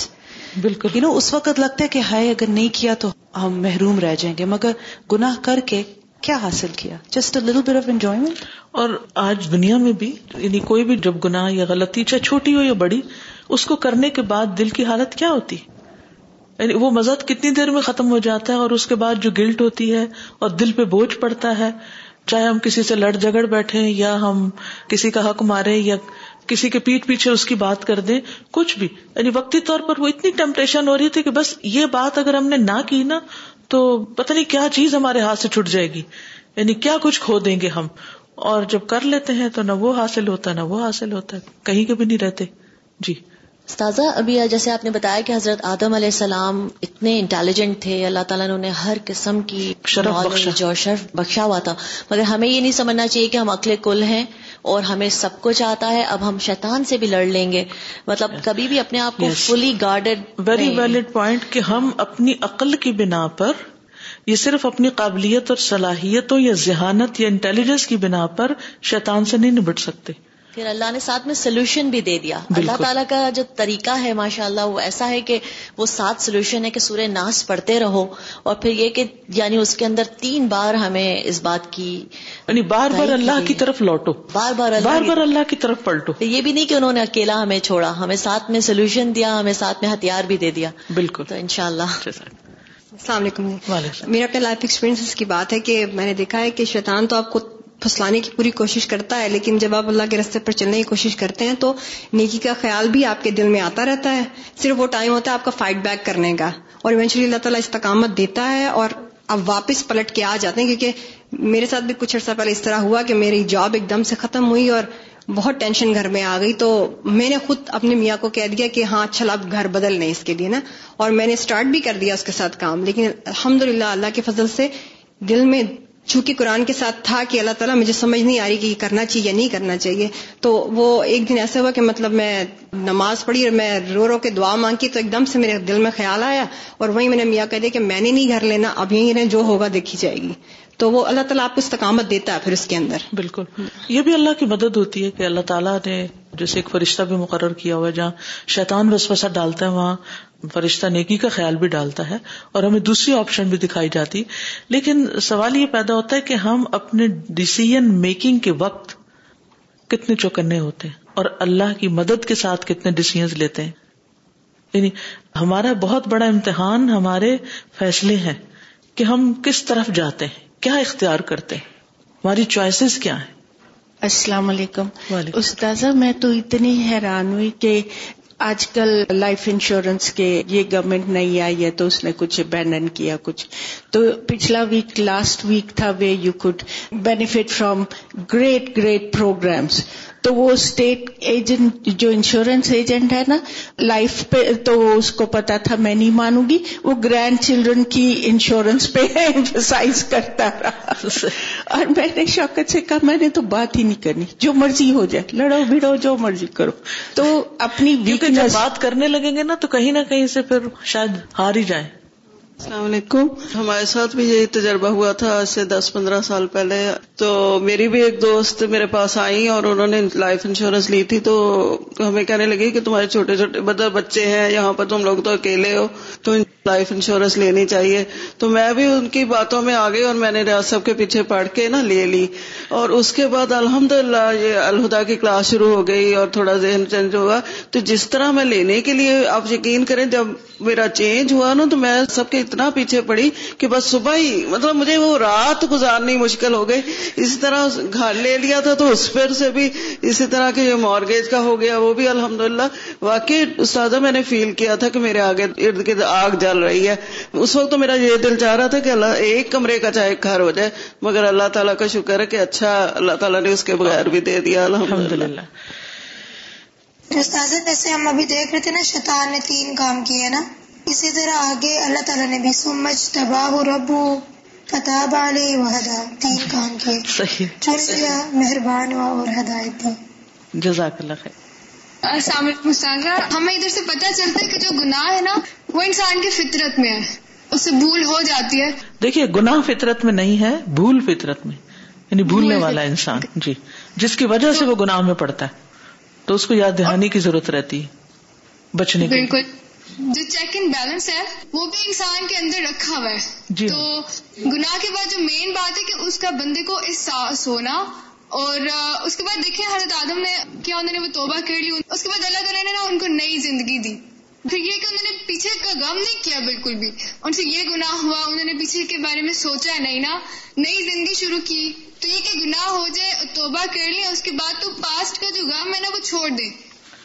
بالکل۔ یو نو اس وقت لگتا ہے کہ ہائے اگر نہیں کیا تو ہم محروم رہ جائیں گے۔ مگر گناہ کر کے کیا حاصل کیا؟ Just a little bit of enjoyment اور آج دنیا میں بھی یعنی کوئی بھی جب گناہ یا غلطی، چاہے چھوٹی ہو یا بڑی، اس کو کرنے کے بعد دل کی حالت کیا ہوتی؟ یعنی وہ مزد کتنی دیر میں ختم ہو جاتا ہے اور اس کے بعد جو گلٹ ہوتی ہے اور دل پہ بوجھ پڑتا ہے، چاہے ہم کسی سے لڑ جگڑ بیٹھے یا ہم کسی کا حق مارے یا کسی کے پیٹ پیچھے اس کی بات کر دیں، کچھ بھی۔ یعنی وقتی طور پر وہ اتنی ٹیمپٹیشن ہو رہی تھی کہ بس یہ بات اگر ہم نے نہ کی نا تو پتہ نہیں کیا چیز ہمارے ہاتھ سے چھٹ جائے گی۔ یعنی کیا کچھ کھو دیں گے ہم؟ اور جب کر لیتے ہیں تو نہ وہ حاصل ہوتا نہ وہ حاصل ہوتا۔ کہیں کے بھی نہیں رہتے۔ جی۔ استاذہ ابھی جیسے آپ نے بتایا کہ حضرت آدم علیہ السلام اتنے انٹیلیجنٹ تھے اللہ تعالیٰ نے انہیں ہر قسم کی شرف اور شرف بخشا ہوا تھا۔ مگر ہمیں یہ نہیں سمجھنا چاہیے کہ ہم اکلے کل ہیں۔ اور ہمیں سب کچھ آتا ہے اب ہم شیطان سے بھی لڑ لیں گے۔ مطلب کبھی بھی اپنے آپ کو fully guarded very valid point کہ ہم اپنی عقل کی بنا پر یہ صرف اپنی قابلیت اور صلاحیتوں یا ذہانت یا انٹیلیجنس کی بنا پر شیطان سے نہیں نبٹ سکتے۔ پھر اللہ نے ساتھ میں سولوشن بھی دے دیا۔ اللہ تعالیٰ کا جو طریقہ ہے ماشاء اللہ وہ ایسا ہے کہ وہ سات سولوشن ہے کہ سورہ ناس پڑھتے رہو اور پھر یہ کہ یعنی اس کے اندر تین بار ہمیں اس بات کی یعنی بار بار اللہ کی طرف لوٹو۔ بار بار بار بار اللہ کی طرف پلٹو۔ یہ بھی نہیں کہ انہوں نے اکیلا ہمیں چھوڑا ہمیں ساتھ میں سولوشن دیا ہمیں ساتھ میں ہتھیار بھی دے دیا۔ بالکل۔ تو انشاءاللہ۔ السلام علیکم۔ میرا اپنے لائف ایکسپیرینس کی بات ہے کہ میں نے دیکھا ہے کہ شیطان تو آپ کو پھنسلانے کی پوری کوشش کرتا ہے، لیکن جب آپ اللہ کے رستے پر چلنے کی کوشش کرتے ہیں تو نیکی کا خیال بھی آپ کے دل میں آتا رہتا ہے۔ صرف وہ ٹائم ہوتا ہے آپ کا فائٹ بیک کرنے کا۔ اور ایونچولی اللہ تعالیٰ استقامت دیتا ہے اور آپ واپس پلٹ کے آ جاتے ہیں کیونکہ میرے ساتھ بھی کچھ عرصہ پہلے اس طرح ہوا کہ میری جاب ایک دم سے ختم ہوئی اور بہت ٹینشن گھر میں آ گئی۔ تو میں نے خود اپنے میاں کو کہہ دیا کہ ہاں اچھا آپ گھر بدل لیں اس کے لیے نا۔ اور میں نے اسٹارٹ بھی کر دیا اس کے ساتھ کام۔ لیکن الحمد اللہ کے فضل سے دل میں چونکہ قرآن کے ساتھ تھا کہ اللہ تعالیٰ مجھے سمجھ نہیں آ رہی کہ یہ کرنا چاہیے یا نہیں کرنا چاہیے، تو وہ ایک دن ایسا ہوا کہ مطلب میں نماز پڑھی اور میں رو رو کے دعا مانگی تو ایک دم سے میرے دل میں خیال آیا اور وہیں میں نے میاں کہہ دیا کہ میں نے نہیں گھر لینا، اب یہیں جو ہوگا دیکھی جائے گی۔ تو وہ اللہ تعالیٰ آپ کو استقامت دیتا ہے پھر اس کے اندر۔ بالکل۔ یہ بھی اللہ کی مدد ہوتی ہے کہ اللہ تعالیٰ نے جیسے ایک فرشتہ بھی مقرر کیا ہوا ہے، جہاں شیطان بس ڈالتا ہے، وہاں فرشتہ نیکی کا خیال بھی ڈالتا ہے اور ہمیں دوسری آپشن بھی دکھائی جاتی۔ لیکن سوال یہ پیدا ہوتا ہے کہ ہم اپنے ڈسیزن میکنگ کے وقت کتنے چوکنے ہوتے ہیں اور اللہ کی مدد کے ساتھ کتنے ڈسیزن لیتے ہیں۔ یعنی ہمارا بہت بڑا امتحان، ہمارے فیصلے ہیں کہ ہم کس طرف جاتے ہیں۔ کیا اختیار کرتے ہیں؟ ہماری چوائسیز کیا ہیں؟ السلام علیکم۔ استاذہ میں تو اتنی حیران ہوئی کہ آج کل لائف انشورنس کے یہ گورنمنٹ نہیں آئی ہے تو اس نے کچھ بینن کیا کچھ۔ تو پچھلا ویک لاسٹ ویک تھا way you could benefit from great great programs تو وہ اسٹیٹ ایجنٹ جو انشورنس ایجنٹ ہے نا لائف پہ تو اس کو پتا تھا میں نہیں مانوں گی۔ وہ گرینڈ چلڈرن کی انشورنس پہ ایمفسائز کرتا رہا۔ اور میں نے شوکت سے کہا میں نے تو بات ہی نہیں کرنی۔ جو مرضی ہو جائے لڑو بھڑو جو مرضی کرو۔ تو اپنی جب بات کرنے لگیں گے نا تو کہیں نہ کہیں سے پھر شاید ہار ہی جائیں۔ السلام علیکم۔ ہمارے ساتھ بھی یہی تجربہ ہوا تھا آج سے دس پندرہ سال پہلے۔ تو میری بھی ایک دوست میرے پاس آئی اور انہوں نے لائف انشورنس لی تھی۔ تو ہمیں کہنے لگی کہ تمہارے چھوٹے چھوٹے مطلب بچے ہیں، یہاں پر تم لوگ تو اکیلے ہو، تو لائف انشورنس لینی چاہیے۔ تو میں بھی ان کی باتوں میں آ گئی اور میں نے ریاض صاحب کے پیچھے پڑھ کے نا لے لی۔ اور اس کے بعد الحمد للہ یہ الہدا کی کلاس شروع ہو گئی اور تھوڑا ذہن چینج ہوا۔ تو جس طرح میں لینے کے لیے آپ یقین کریں جب میرا چینج ہوا نا، تو میں سب کے اتنا پیچھے پڑی کہ بس صبح ہی مطلب مجھے وہ رات گزارنی مشکل ہو گئی۔ اسی طرح گھر لے لیا تھا تو اس پر سے بھی اسی طرح کے مارگیج کا ہو گیا وہ بھی الحمد للہ واقعی استاذہ میں نے فیل کیا تھا کہ میرے آگے ارد گرد آگ جل رہی ہے۔ اس وقت تو میرا یہ دل چاہ رہا تھا کہ اللہ ایک کمرے کا چاہے گھر ہو جائے مگر اللہ تعالیٰ کا شکر ہے کہ اچھا اللہ تعالیٰ نے اس کے بغیر بھی دے دیا۔ الحمد للہ استاذ جیسے ہم ابھی دیکھ رہے تھے نا شیطان نے تین کام کیے نا۔ اسی طرح آگے اللہ تعالیٰ نے بھی سمجھ تباہ ربو فتح علی وحدا تین کام کیے۔ چن لیا مہربان ہوا اور ہدایت دی۔ جزاک اللہ خیر۔ السلام علیکم ہمیں ادھر سے پتہ چلتا ہے کہ جو گناہ ہے نا وہ انسان کی فطرت میں ہے۔ اس سے بھول ہو جاتی ہے۔ دیکھیے گناہ فطرت میں نہیں ہے بھول فطرت میں یعنی بھولنے والا انسان۔ جی۔ جس کی وجہ سے وہ گناہ میں پڑتا ہے تو اس کو یاد دہانی کی ضرورت رہتی ہے بچنے کی۔ بالکل۔ جو چیک اینڈ بیلنس ہے وہ بھی انسان کے اندر رکھا ہوا ہے۔ جی تو گناہ کے بعد جو مین بات ہے کہ اس کا بندے کو احساس ہونا اور اس کے بعد دیکھیں حضرت آدم نے کیا انہوں نے وہ توبہ کر لی اس کے بعد اللہ تعالیٰ نے نا ان کو نئی زندگی دی۔ پھر یہ کہ انہوں نے پیچھے کا غم نہیں کیا بالکل بھی۔ ان سے یہ گناہ ہوا انہوں نے پیچھے کے بارے میں سوچا نہیں نا نئی زندگی شروع کی تو یہ کہ گناہ ہو جائے توبہ کر لیں اس کے بعد تو پاسٹ کا جو غم ہے نا وہ چھوڑ دیں۔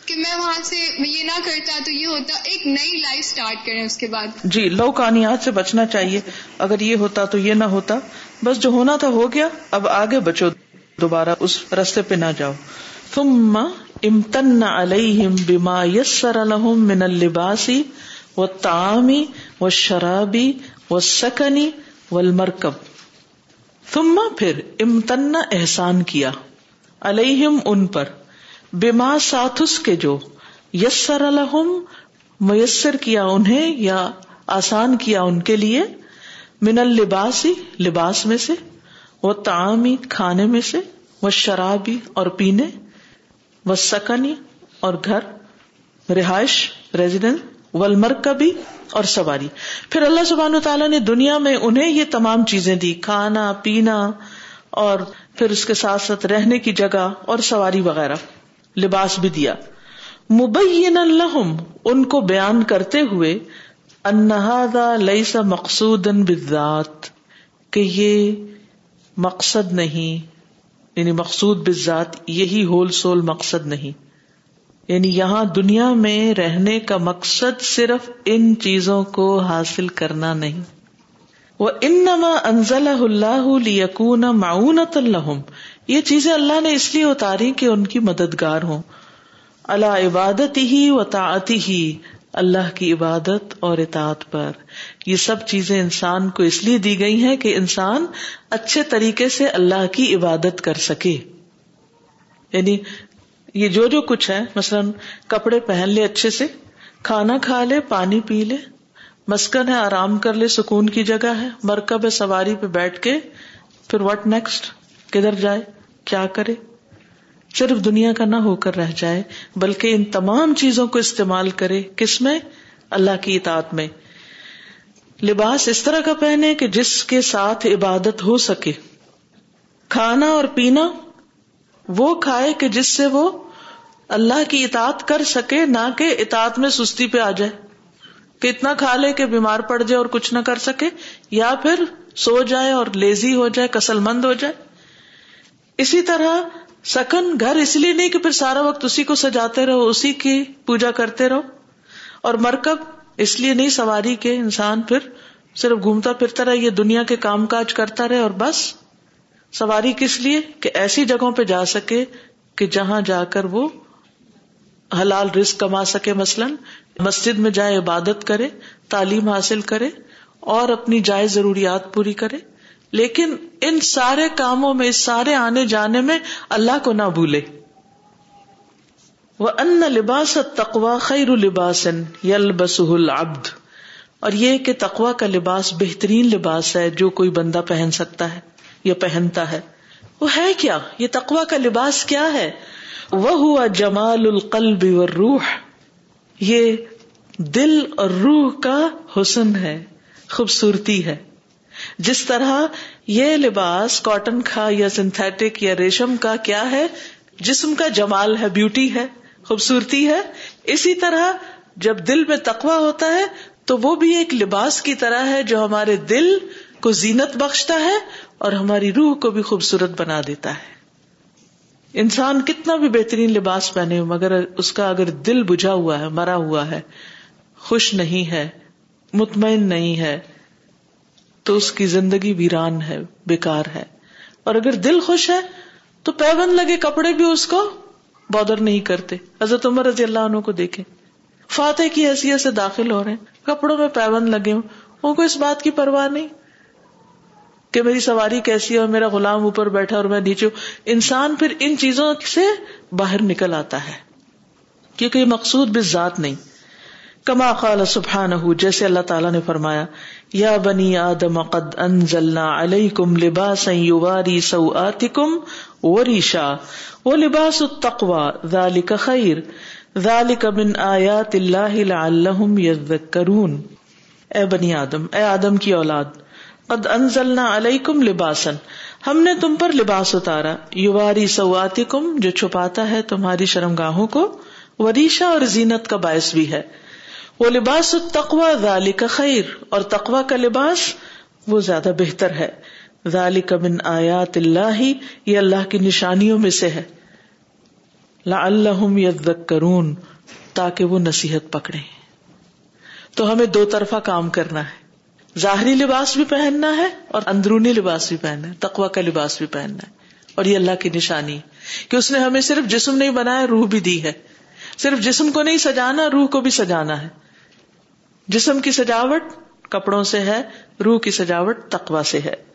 کہ میں وہاں سے یہ نہ کرتا تو یہ ہوتا، ایک نئی لائف سٹارٹ کریں اس کے بعد۔ جی لو کہانیات سے بچنا چاہیے۔ اگر یہ ہوتا تو یہ نہ ہوتا۔ بس جو ہونا تھا ہو گیا، اب آگے بچو۔ دوبارہ اس رستے پہ نہ جاؤ۔ ثم امتن علیہم بما یسر لهم من اللباس والطعام والشراب والسکن والمرکب۔ ثم پھر امتن احسان کیا، علیہم ان پر۔ بما ساتھس کے جو یسر لهم میسر کیا انہیں یا آسان کیا ان کے لیے، من اللباس لباس میں سے وہ تعامی کھانے میں سے وہ شرابی اور پینے وہ سکنی اور گھر، رہائش ریزیڈینس ولمرکبی اور سواری۔ پھر اللہ سبحانہ تعالیٰ نے دنیا میں انہیں یہ تمام چیزیں دی، کھانا، پینا اور پھر اس کے ساتھ ساتھ رہنے کی جگہ اور سواری وغیرہ۔ لباس بھی دیا۔ مبین الحم ان کو بیان کرتے ہوئے انہذا لیس مقصود بالذات، کہ یہ مقصد نہیں یعنی مقصود بذات یہی ہول سول مقصد نہیں۔ یعنی یہاں دنیا میں رہنے کا مقصد صرف ان چیزوں کو حاصل کرنا نہیں۔ وہ انما انزل اللہ لیکون معاونت الحم یہ چیزیں اللہ نے اس لیے اتاری کہ ان کی مددگار ہوں۔ اللہ عبادت ہی و تعتی ہی اللہ کی عبادت اور اطاعت پر۔ یہ سب چیزیں انسان کو اس لیے دی گئی ہیں کہ انسان اچھے طریقے سے اللہ کی عبادت کر سکے۔ یعنی یہ جو جو کچھ ہے، مثلاً کپڑے پہن لے اچھے سے، کھانا کھا لے، پانی پی لے، مسکن ہے، آرام کر لے، سکون کی جگہ ہے، مرکب ہے، سواری پہ بیٹھ کے، پھر واٹ نیکسٹ کدھر جائے؟ کیا کرے؟ صرف دنیا کا نہ ہو کر رہ جائے، بلکہ ان تمام چیزوں کو استعمال کرے، کس میں؟ اللہ کی اطاعت میں۔ لباس اس طرح کا پہنے کہ جس کے ساتھ عبادت ہو سکے۔ کھانا اور پینا وہ کھائے کہ جس سے وہ اللہ کی اطاعت کر سکے، نہ کہ اطاعت میں سستی پہ آ جائے۔ کہ اتنا کھا لے کہ بیمار پڑ جائے اور کچھ نہ کر سکے، یا پھر سو جائے اور لیزی ہو جائے، کسل مند ہو جائے۔ اسی طرح سکن گھر اس لیے نہیں کہ پھر سارا وقت اسی کو سجاتے رہو، اسی کی پوجا کرتے رہو۔ اور مرکب اس لیے نہیں، سواری کے انسان پھر صرف گھومتا پھرتا رہے، یہ دنیا کے کام کاج کرتا رہے اور بس۔ سواری کس لیے؟ کہ ایسی جگہوں پہ جا سکے کہ جہاں جا کر وہ حلال رزق کما سکے۔ مثلاً مسجد میں جائے، عبادت کرے، تعلیم حاصل کرے اور اپنی جائز ضروریات پوری کرے۔ لیکن ان سارے کاموں میں اس سارے آنے جانے میں اللہ کو نہ بھولے۔ وہ ان لباس تقوا خیر لباس یل العبد۔ اور یہ کہ تقوا کا لباس بہترین لباس ہے جو کوئی بندہ پہن سکتا ہے یا پہنتا ہے۔ وہ ہے کیا؟ یہ تقوا کا لباس کیا ہے؟ وہ ہوا جمال القلب والروح۔ یہ دل اور روح کا حسن ہے، خوبصورتی ہے۔ جس طرح یہ لباس کاٹن کا یا سنتھیٹک یا ریشم کا کیا ہے؟ جسم کا جمال ہے بیوٹی ہے، خوبصورتی ہے۔ اسی طرح جب دل میں تقوا ہوتا ہے، تو وہ بھی ایک لباس کی طرح ہے جو ہمارے دل کو زینت بخشتا ہے اور ہماری روح کو بھی خوبصورت بنا دیتا ہے۔ انسان کتنا بھی بہترین لباس پہنے مگر اس کا اگر دل بجھا ہوا ہے، مرا ہوا ہے، خوش نہیں ہے، مطمئن نہیں ہے تو اس کی زندگی ویران ہے، بیکار ہے۔ اور اگر دل خوش ہے، تو پیون لگے کپڑے بھی اس کو بادر نہیں کرتے۔ حضرت عمر رضی اللہ عنہ کو دیکھے فاتح کی حیثیت سے داخل ہو رہے ہیں۔ کپڑوں میں پیون لگے ہوں۔ ان کو اس بات کی پرواہ نہیں کہ میری سواری کیسی ہے اور میرا غلام اوپر بیٹھا اور میں نیچے انسان پھر ان چیزوں سے باہر نکل آتا ہے۔ کیونکہ یہ مقصود بھی ذات نہیں۔ کما قال سبحانہ، جیسے اللہ تعالیٰ نے فرمایا یا بنی آدم قد انزلنا علیکم لباسا یواری سوآتکم وریشا و لباس التقوى ذالک خیر، ذالک من آیات اللہ لعلہم یذکرون۔ اے بنی آدم، اے آدم کی اولاد، قد انزلنا علیکم لباسن ہم نے تم پر لباس اتارا۔ یواری سواتکم جو چھپاتا ہے تمہاری شرمگاہوں کو وریشا اور زینت کا باعث بھی ہے۔ وہ لباس تقوا ذالی کا خیر، اور تقوا کا لباس وہ زیادہ بہتر ہے۔ ذالی کا من آیات اللہ، یہ اللہ کی نشانیوں میں سے ہے۔ لا اللہ کرون تاکہ وہ نصیحت پکڑے تو ہمیں دو طرفہ کام کرنا ہے۔ ظاہری لباس بھی پہننا ہے اور اندرونی لباس بھی پہننا ہے تقوا کا لباس بھی پہننا ہے۔ اور یہ اللہ کی نشانی کہ اس نے ہمیں صرف جسم نہیں بنایا، روح بھی دی ہے۔ صرف جسم کو نہیں، سجانا، روح کو بھی سجانا ہے۔ جسم کی سجاوٹ کپڑوں سے ہے، روح کی سجاوٹ تقوا سے ہے۔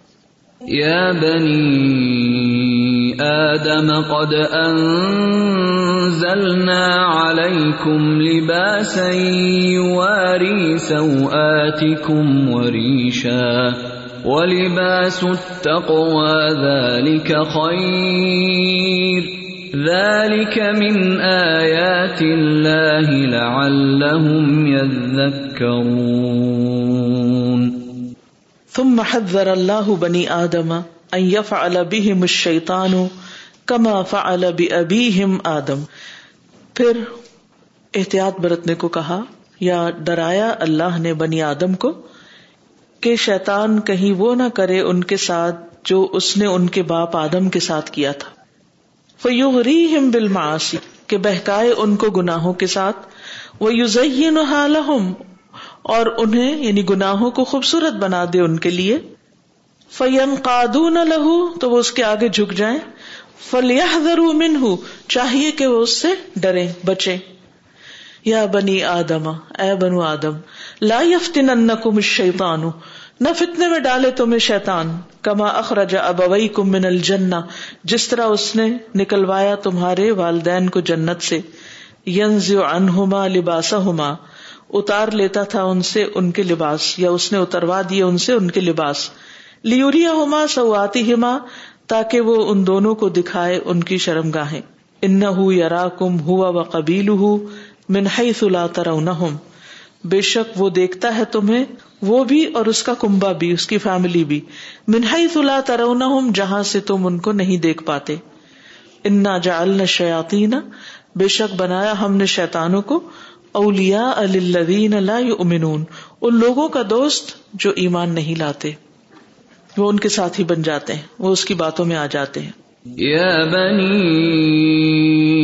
یا بنی آدم قد انزلنا علیکم لباسا یواری سوآتکم وریشا ولباس التقوى ذلك خیر۔ ذلك من آيات الله لعلهم يذكرون ثم حذر الله بني آدم أن يفعل بهم الشيطان كما فعل بأبيهم آدم۔ پھر احتیاط برتنے کو کہا یا ڈرایا اللہ نے بنی آدم کو کہ شیطان کہیں وہ نہ کرے ان کے ساتھ جو اس نے ان کے باپ آدم کے ساتھ کیا تھا۔ فیوغریہم بالمعاصی، کہ بہکائے ان کو گناہوں کے ساتھ وہ یوزین حالہم اور انہیں یعنی گناہوں کو خوبصورت بنا دے ان کے لیے۔ فیم قادون لہو، تو وہ اس کے آگے جھک جائیں۔ فلیحذروا منہ چاہیے کہ وہ اس سے ڈریں، بچیں۔ یا بنی آدم، اے بنو آدم، لا یفتننکم الشیطان نہ فتنے میں ڈالے تمہیں شیطان، کما اخرج ابوئی کم من الجنہ، جس طرح اس نے نکلوایا تمہارے والدین کو جنت سے ینز عنہما لباسہما، اتار لیتا تھا ان سے ان کے لباس، یا اس نے اتروا دیے ان سے ان کے لباس لیوریا ہوما سواتی ہما تاکہ وہ ان دونوں کو دکھائے ان کی شرم گاہیں ان یرا کم ہوا و قبیل منہی سلا ترونہم۔ بے شک وہ دیکھتا ہے تمہیں وہ بھی اور اس کا کنبا بھی، اس کی فیملی بھی۔ منہائی سلا ترونا جہاں سے تم ان کو نہیں دیکھ پاتے۔ انا جعلنا شیاطین بے شک بنایا ہم نے شیطانوں کو۔ اولیا الذین لا یؤمنون، ان لوگوں کا دوست جو ایمان نہیں لاتے۔ وہ ان کے ساتھ ہی بن جاتے ہیں، وہ اس کی باتوں میں آ جاتے ہیں۔ يا بني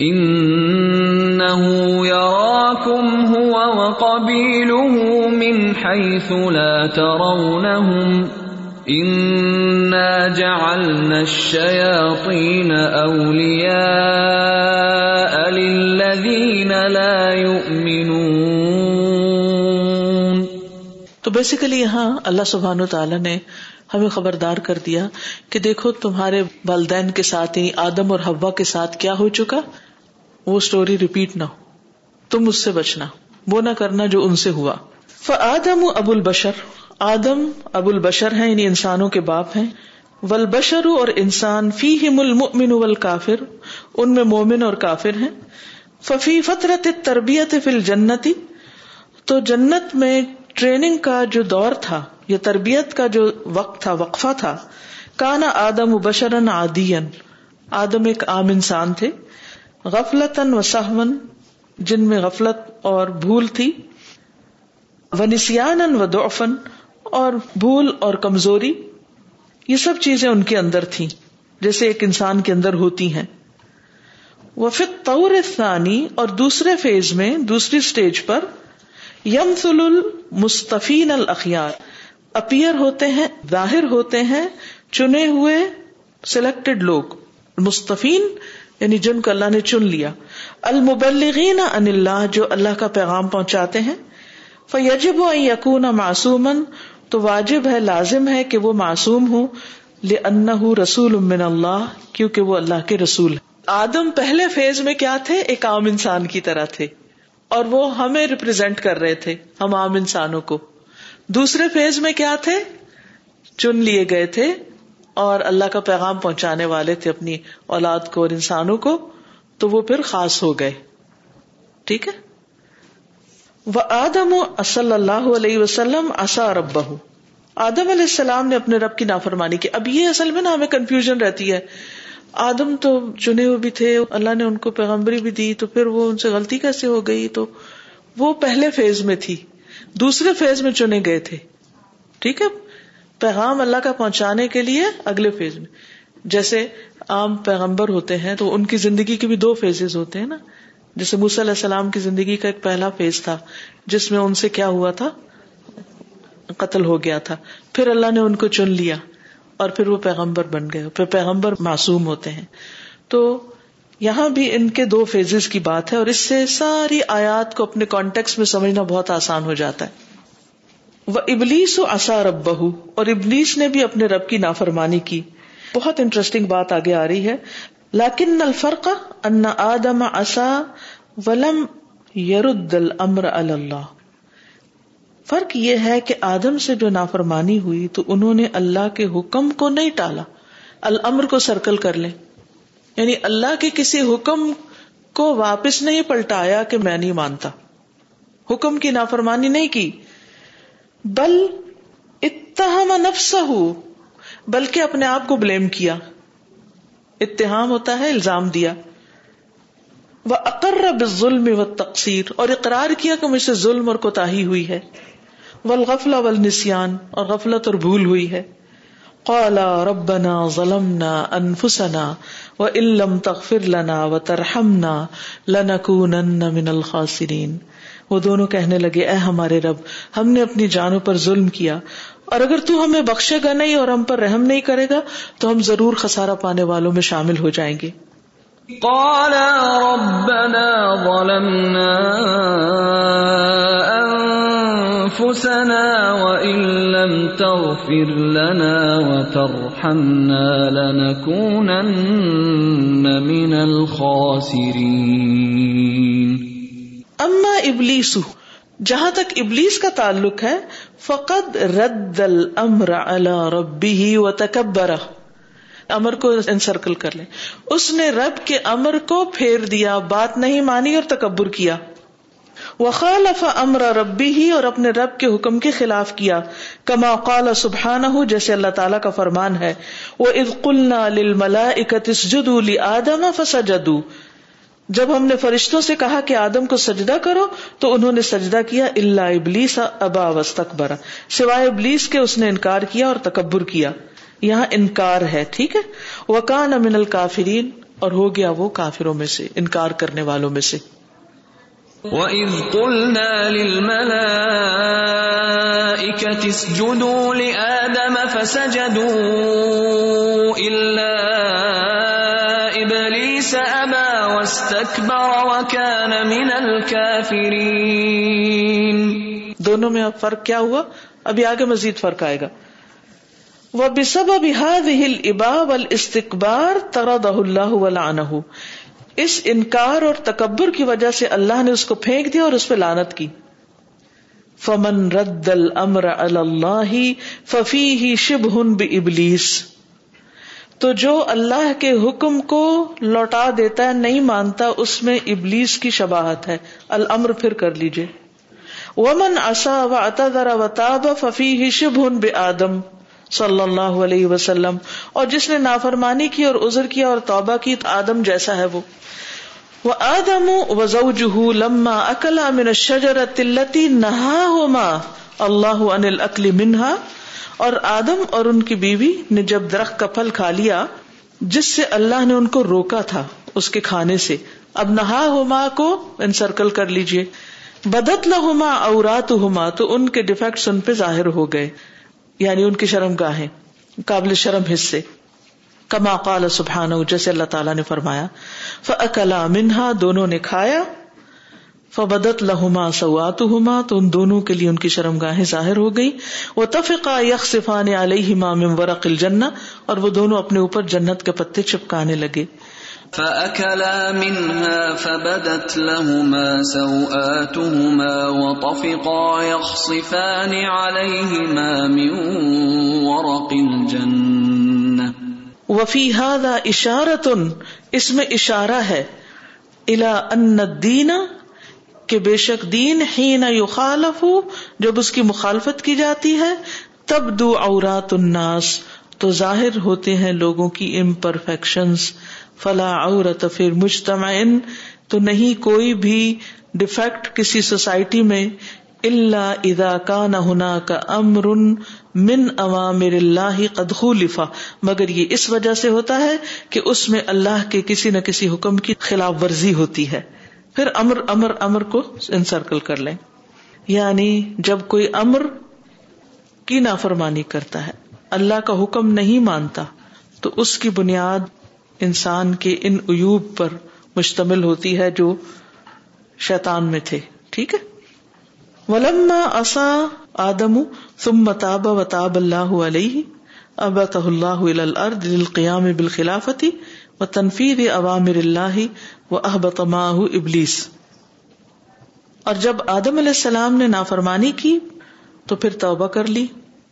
انه يراكم هو وقبيله من حيث لا ترونهم انا جعلنا الشياطين اولياء للذين لا يؤمنون. تو بیسیکلی یہاں اللہ سبحان و نے ہمیں خبردار کر دیا کہ دیکھو تمہارے والدین کے ساتھ یعنی آدم اور ہوا کے ساتھ کیا ہو چکا؟ وہ اسٹوری ریپیٹ نہ ہو۔ تم اس سے بچنا۔ وہ نہ کرنا جو ان سے ہوا۔ فآدم ابو البشر۔ آدم ابو البشر ہیں یعنی انسانوں کے باپ ہیں۔ ولبشر اور انسان فی ہم المؤمن والکافر۔ ان میں مومن اور کافر ہیں۔ ففی فطرت تربیت فی الجنتی۔ تو جنت میں ٹریننگ کا جو دور تھا، یا تربیت کا جو وقت تھا، وقفہ تھا، کانا آدم بشرن عادین آدم ایک عام انسان تھے۔ غفلتن و سہون جن میں غفلت اور بھول تھی، و نسیان و دوفن اور بھول اور کمزوری، یہ سب چیزیں ان کے اندر تھیں، جیسے ایک انسان کے اندر ہوتی ہیں۔ وہ فت طور ثانی اور دوسرے فیز میں، دوسری اسٹیج پر یم سل المستفین الاخیار، اپیئر ہوتے ہیں، ظاہر ہوتے ہیں، چنے ہوئے سلیکٹڈ لوگ، مستفین یعنی جن کو اللہ نے چن لیا۔ المبلغین ان اللہ، جو اللہ کا پیغام پہنچاتے ہیں۔ فیجب یقون معصومن تو واجب ہے، لازم ہے کہ وہ معصوم ہوں۔ رسول من اللہ، کیونکہ وہ اللہ کے رسول آدم پہلے فیز میں کیا تھے؟ ایک عام انسان کی طرح تھے۔ اور وہ ہمیں ریپرزینٹ کر رہے تھے، ہم عام انسانوں کو۔ دوسرے فیز میں کیا تھے؟ چن لیے گئے تھے۔ اور اللہ کا پیغام پہنچانے والے تھے اپنی اولاد کو اور انسانوں کو، تو وہ پھر خاص ہو گئے۔ ٹھیک ہے؟ وہ آدم صلی اللہ علیہ وسلم اصا رب آدم علیہ السلام نے اپنے رب کی نافرمانی کی۔ اب یہ اصل میں نا ہمیں کنفیوژن رہتی ہے۔ آدم تو چنے ہوئے بھی تھے، اللہ نے ان کو پیغمبری بھی دی، تو پھر وہ ان سے غلطی کیسے ہو گئی؟ تو وہ پہلے فیز میں تھی، دوسرے فیز میں چنے گئے تھے۔ ٹھیک ہے؟ پیغام اللہ کا پہنچانے کے لیے اگلے فیز میں۔ جیسے عام پیغمبر ہوتے ہیں تو ان کی زندگی کے بھی دو فیزز ہوتے ہیں نا۔ جیسے موسی علیہ السلام کی زندگی کا ایک پہلا فیز تھا، جس میں ان سے کیا ہوا تھا؟ قتل ہو گیا تھا۔ پھر اللہ نے ان کو چن لیا اور پھر وہ پیغمبر بن گئے۔ پھر پیغمبر معصوم ہوتے ہیں۔ تو یہاں بھی ان کے دو فیزز کی بات ہے اور اس سے ساری آیات کو اپنے کانٹیکس میں سمجھنا بہت آسان ہو جاتا ہے۔ وہ ابلیس و اصا رب بہو اور ابلیس نے بھی اپنے رب کی نافرمانی کی۔ بہت انٹرسٹنگ بات آگے آ رہی ہے۔ لاکن الفرق ان آدم اصا ولم یرد الامر اللہ۔ فرق یہ ہے کہ آدم سے جو نافرمانی ہوئی تو انہوں نے اللہ کے حکم کو نہیں ٹالا۔ الامر کو سرکل کر لیں یعنی اللہ کے کسی حکم کو واپس نہیں پلٹایا کہ میں نہیں مانتا۔ حکم کی نافرمانی نہیں کی۔ بل اتہم نفس بلکہ اپنے آپ کو بلیم کیا۔ اتحام ہوتا ہے، الزام دیا۔ وہ اقرب ظلم و تقسیر اور اقرار کیا کہ مجھ سے ظلم اور کوتا ہوئی ہے۔ ولغفل ولنسان اور غفلت اور بھول ہوئی ہے۔ قالا ربنا ظلمنا انفسنا و علم تغفر لنا و ترحمنا لنکونن من الخاسرین وہ دونوں کہنے لگے، اے ہمارے رب، ہم نے اپنی جانوں پر ظلم کیا۔ اور اگر تو ہمیں بخشے گا نہیں اور ہم پر رحم نہیں کرے گا، تو ہم ضرور خسارہ پانے والوں میں شامل ہو جائیں گے۔ قال ربنا ظلمنا انفسنا وان لم تغفر لنا وترحمنا لنكونن من الخاسرين۔ اما ابلیس جہاں تک ابلیس کا تعلق ہے، فقد رد الامر على ربه وتكبر امر کو انسرکل کر لیں۔ اس نے رب کے امر کو پھیر دیا، بات نہیں مانی اور تکبر کیا۔ وخالف امر ربی ہی اور اپنے رب کے حکم کے خلاف کیا۔ کما قال سبحانہ، جیسے اللہ تعالیٰ کا فرمان ہے۔ وہ از قلنا للملا اکتس جدو لی آدم فسجدو جب ہم نے فرشتوں سے کہا کہ آدم کو سجدہ کرو، تو انہوں نے سجدہ کیا اللہ ابلیس ابا وسطبرا سوائے ابلیس کے اس نے انکار کیا اور تکبر کیا۔ یہاں انکار ہے، ٹھیک ہے؟ وہ امن الکافرین، اور ہو گیا وہ کافروں میں سے، انکار کرنے والوں میں سے۔ وَإِذْ قُلْنَا لِلْمَلَائِكَةِ اسْجُدُوا لِآدَمَ فَسَجَدُوا إِلَّا إِبْلِيسَ أَبَى وَاسْتَكْبَرَ وَكَانَ مِنَ الْكَافِرِينَ. دونوں میں اب فرق کیا ہوا؟ ابھی آگے مزید فرق آئے گا۔ وہ بسب اب ہل اباب الاستقبار ترد اللہ اس انکار اور تکبر کی وجہ سے اللہ نے اس کو پھینک دیا اور اس پہ لانت کی۔ فمن رد الامر اللہ ففی ہی شب ہن ابلیس تو جو اللہ کے حکم کو لوٹا دیتا ہے، نہیں مانتا، اس میں ابلیس کی شباہت ہے۔ الامر پھر کر لیجیے ومن اصا و اتدر و تاب ففی ہی شب ہن بے آدم صلی اللہ علیہ وسلم۔ اور جس نے نافرمانی کی اور عذر کیا اور توبہ کی، تو آدم جیسا ہے وہ۔ وہ آدم و زوجہ لما اکلا من الشجرۃ التي نهاهما اللہ عن الاکل منها۔ اور آدم اور ان کی بیوی نے جب درخت کا پھل کھا لیا، جس سے اللہ نے ان کو روکا تھا اس کے کھانے سے، اب نہا ہوما کو انسرکل کر لیجیے۔ بدت لہما اورات ہوما تو ان کے ڈیفیکٹس ان پہ ظاہر ہو گئے۔ یعنی ان کی شرم گاہیں، قابل شرم حصے۔ کما قال سبحان جیسے اللہ تعالیٰ نے فرمایا فلا منہا دونوں نے کھایا۔ فبدت لہما سوات ہوما تو ان دونوں کے لیے ان کی شرم گاہیں ظاہر ہو گئی وہ تفقا یک صفان علیہ من ورق الجنہ اور وہ دونوں اپنے اوپر جنت کے پتے چپکانے لگے۔ فأكلا منها فبدت لهما سوآتهما وطفقا يخصفان عليهما من ورق الجنة۔ وفی هذا اشارت اس میں اشارہ ہے الا ان الدین کہ بے شک دین حین یخالف جب اس کی مخالفت کی جاتی ہے تب دو عورات الناس، تو ظاہر ہوتے ہیں لوگوں کی امپرفیکشنز فلا عورت پھر مجتمع تو نہیں کوئی بھی ڈیفیکٹ کسی سوسائٹی میں اللہ ادا کا نہ ہونا کا امر من عوامر اللہ قد خولفا۔ مگر یہ اس وجہ سے ہوتا ہے کہ اس میں اللہ کے کسی نہ کسی حکم کی خلاف ورزی ہوتی ہے۔ پھر امر امر امر کو انسرکل کر لیں۔ یعنی جب کوئی امر کی نافرمانی کرتا ہے، اللہ کا حکم نہیں مانتا، تو اس کی بنیاد انسان کے ان ایوب پر مشتمل ہوتی ہے جو شیطان میں تھے۔ ٹھیک ہے؟ ولما اصا آدم ثم متاب و تاب اللہ علیہ ابت اللہ الارض للقیام بالخلافت و تنفید عوامر اللہ و احبط ماہ ابلیس۔ اور جب آدم علیہ السلام نے نافرمانی کی، تو پھر توبہ کر لی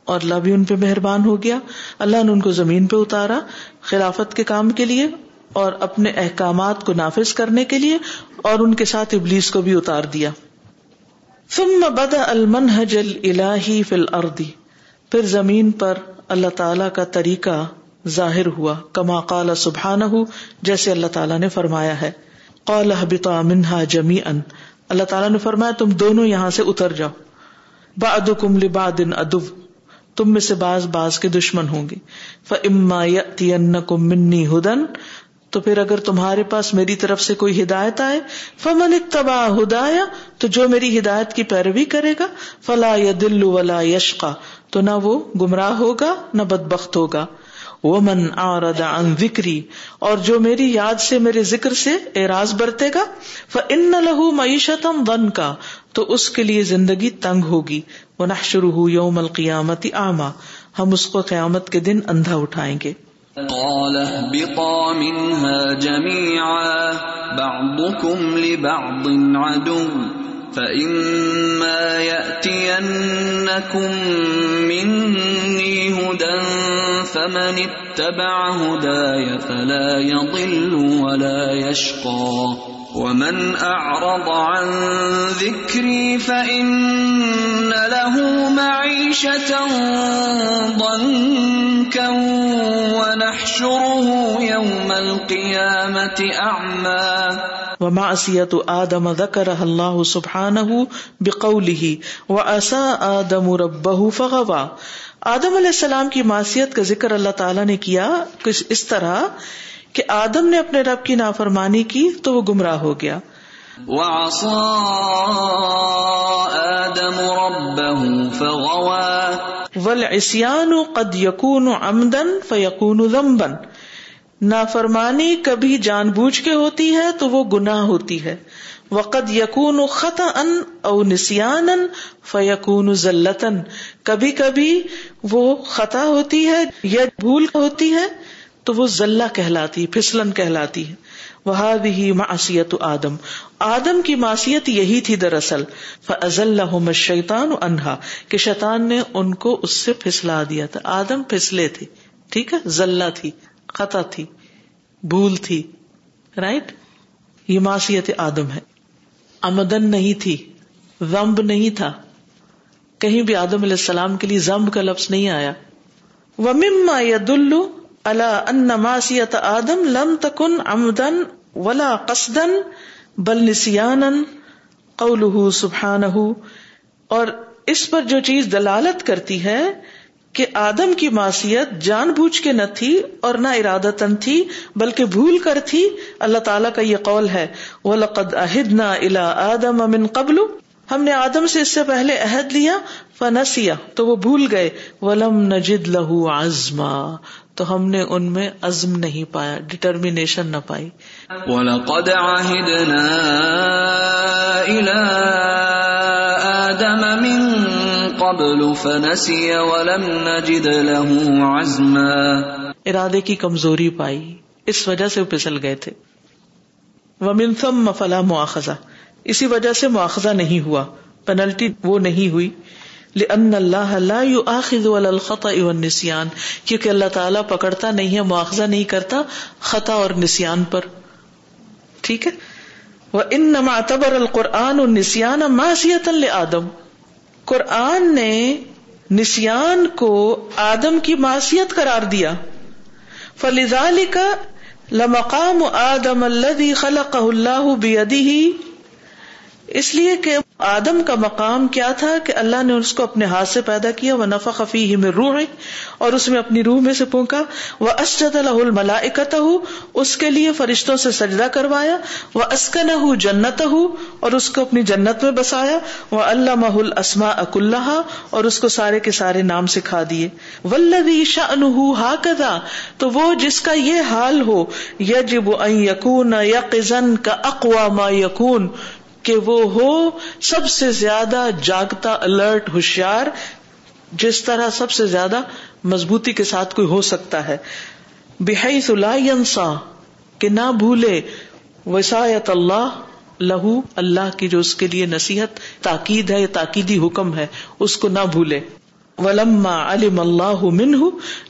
اور اللہ بھی ان پہ مہربان ہو گیا۔ اللہ نے ان کو زمین پہ اتارا خلافت کے کام کے لیے اور اپنے احکامات کو نافذ کرنے کے لیے اور ان کے ساتھ ابلیس کو بھی اتار دیا۔ ثم بدا المنهج الہی فی الارض۔ پھر زمین پر اللہ تعالی کا طریقہ ظاہر ہوا، کما قال سبحانہ جیسے اللہ تعالیٰ نے فرمایا ہے۔ قال اهبطوا منها جميعا اللہ تعالیٰ نے فرمایا، تم دونوں یہاں سے اتر جاؤ۔ بعدکم لبعض ادو تم میں سے باز باز کے دشمن ہوں گے۔ فما یتینکم منی ہدن تو پھر اگر تمہارے پاس میری طرف سے کوئی ہدایت آئے، فمن اتبا ہدایا تو جو میری ہدایت کی پیروی کرے گا، فلا یا دلو ولا یشقا تو نہ وہ گمراہ ہوگا، نہ بدبخت ہوگا۔ وہ من آرد عن ذکری اور جو میری یاد سے میرے ذکر سے اعراض برتے گا فن لہو معیشتم ون کا تو اس کے لیے زندگی تنگ ہوگی۔ وہ نہ شروع یوم القیامت آما ہم اس کو قیامت کے دن اندھا اٹھائیں گے۔ قال اهبطا منها جميعا، بعضكم لبعض عدو، فإما يأتينكم مني هدى فمن اتبع هداي فلا يضل ولا يشقى. ومن أعرض عن ذكري فإن له معيشة ضنكا ونحشره يوم القيامة أعمى. ومعصية آدم ذكرها الله سبحانه بقوله وأسى آدم ربه فغوى. آدم علیہ السلام کی معصیت کا ذکر اللہ تعالیٰ نے کیا اس طرح کہ آدم نے اپنے رب کی نافرمانی کی تو وہ گمراہ ہو گیا۔ ولاسیان قد یقون امدن فیقون نافرمانی کبھی جان بوجھ کے ہوتی ہے تو وہ گناہ ہوتی ہے۔ وقد یقون خطا ان او نسان فیقون ذلتن کبھی کبھی وہ خطا ہوتی ہے یا بھول ہوتی ہے تو وہ ذلہ کہلاتی پھسلن کہلاتی ہے۔ وہ بھی معصیت آدم۔ آدم کی معصیت یہی تھی دراصل۔ فضل شیتان انہا کہ شیطان نے ان کو اس سے پھسلا دیا تھا۔ آدم پھسلے تھے۔ ٹھیک ہے؟ ذلہ تھی خطا تھی، بھول تھی۔ رائٹ؟ یہ معصیت آدم ہے۔ امدن نہیں تھی زمب نہیں تھا۔ کہیں بھی آدم علیہ السلام کے لیے زمب کا لفظ نہیں آیا۔ وہ مما یا دلو اللہ ان معصیت آدم لم تکن امدن ولا قصدن بل نسیان قول سبحان اور اس پر جو چیز دلالت کرتی ہے کہ آدم کی معصیت جان بوجھ کے نہ تھی اور نہ ارادہ تن تھی، بلکہ بھول کر تھی۔ اللہ تعالیٰ کا یہ قول ہے وہ لقد عہد نہ الا آدم امن ہم نے آدم سے اس سے پہلے عہد لیا فنسیا تو وہ بھول گئے۔ ولم نجد لہو آزما تو ہم نے ان میں عزم نہیں پایا ڈٹرمینیشن نہ پائی۔ وَلَقَدْ عَهِدْنَا قَبْلُ فَنَسِيَ وَلَمْ نَجِدْ لَهُ عَزْمًا۔ ارادے کی کمزوری پائی، اس وجہ سے وہ پسل گئے تھے۔ وَمِن ثُمَّ فَلَا مُعَخَذَ اسی وجہ سے مواخذہ نہیں ہوا پینلٹی وہ نہیں ہوئی۔ لأن اللہ لا يؤاخذ على الخطأ والنسيان۔ کیونکہ اللہ تعالیٰ پکڑتا نہیں ہے مواخذہ نہیں کرتا خطا اور نسیان پر۔ ٹھیک ہے؟ وہ ان نما تبر القرآن النسیان معصیت لآدم۔ قرآن نے نسیان کو آدم کی معصیت قرار دیا۔ فلذلك لمقام آدم اللہ خلق اللہ بيده اس لیے کہ آدم کا مقام کیا تھا کہ اللہ نے اس کو اپنے ہاتھ سے پیدا کیا وہ نفا خفی ہی میں روح اور اس میں اپنی روح میں سے پونکا وہ اسجد الح الملا اس کے لیے فرشتوں سے سجدہ کروایا وہ اسکن ہُ جنت ہُ اور اس کو اپنی جنت میں بسایا وہ اللہ مح السما اک اللہ اور اس کو سارے کے سارے نام سکھا دیے۔ ولدی شاہ ہا کدا تو وہ جس کا یہ حال ہو یجب یقون یقن کا اقوا یقون کہ وہ ہو سب سے زیادہ جاگتا، الرٹ، ہوشیار، جس طرح سب سے زیادہ مضبوطی کے ساتھ کوئی ہو سکتا ہے۔ بحی ینسا، کہ نہ بھولے۔ وسایت اللہ، لہو، اللہ کی جو اس کے لیے نصیحت، تاکید ہے، یا تاکیدی حکم ہے، اس کو نہ بھولے۔ ولما علم اللہ منہ،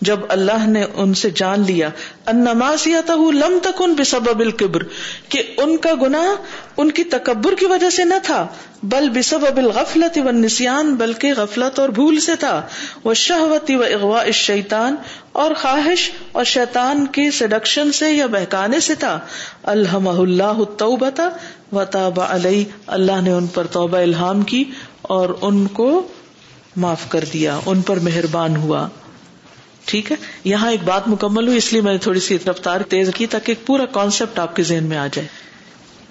جب اللہ نے ان سے جان لیا انماسیت لم تکن بسبب القبر کہ ان کا گناہ ان کی تکبر کی وجہ سے نہ تھا، بل بسبب الغفلت والنسیان، بلکہ غفلت اور بھول سے تھا وہ شہوتی و اغوا شیطان اور خواہش اور شیطان کی سیڈکشن سے یا بہکانے سے تھا۔ الحمہ اللہ توبتا و تاب علیہ اللہ نے ان پر توبہ الہام کی اور ان کو معاف کر دیا، ان پر مہربان ہوا۔ ٹھیک ہے؟ یہاں ایک بات مکمل ہوئی، اس لیے میں نے تھوڑی سی رفتار تیز کی تاکہ ایک پورا کانسیپٹ آپ کے ذہن میں آ جائے۔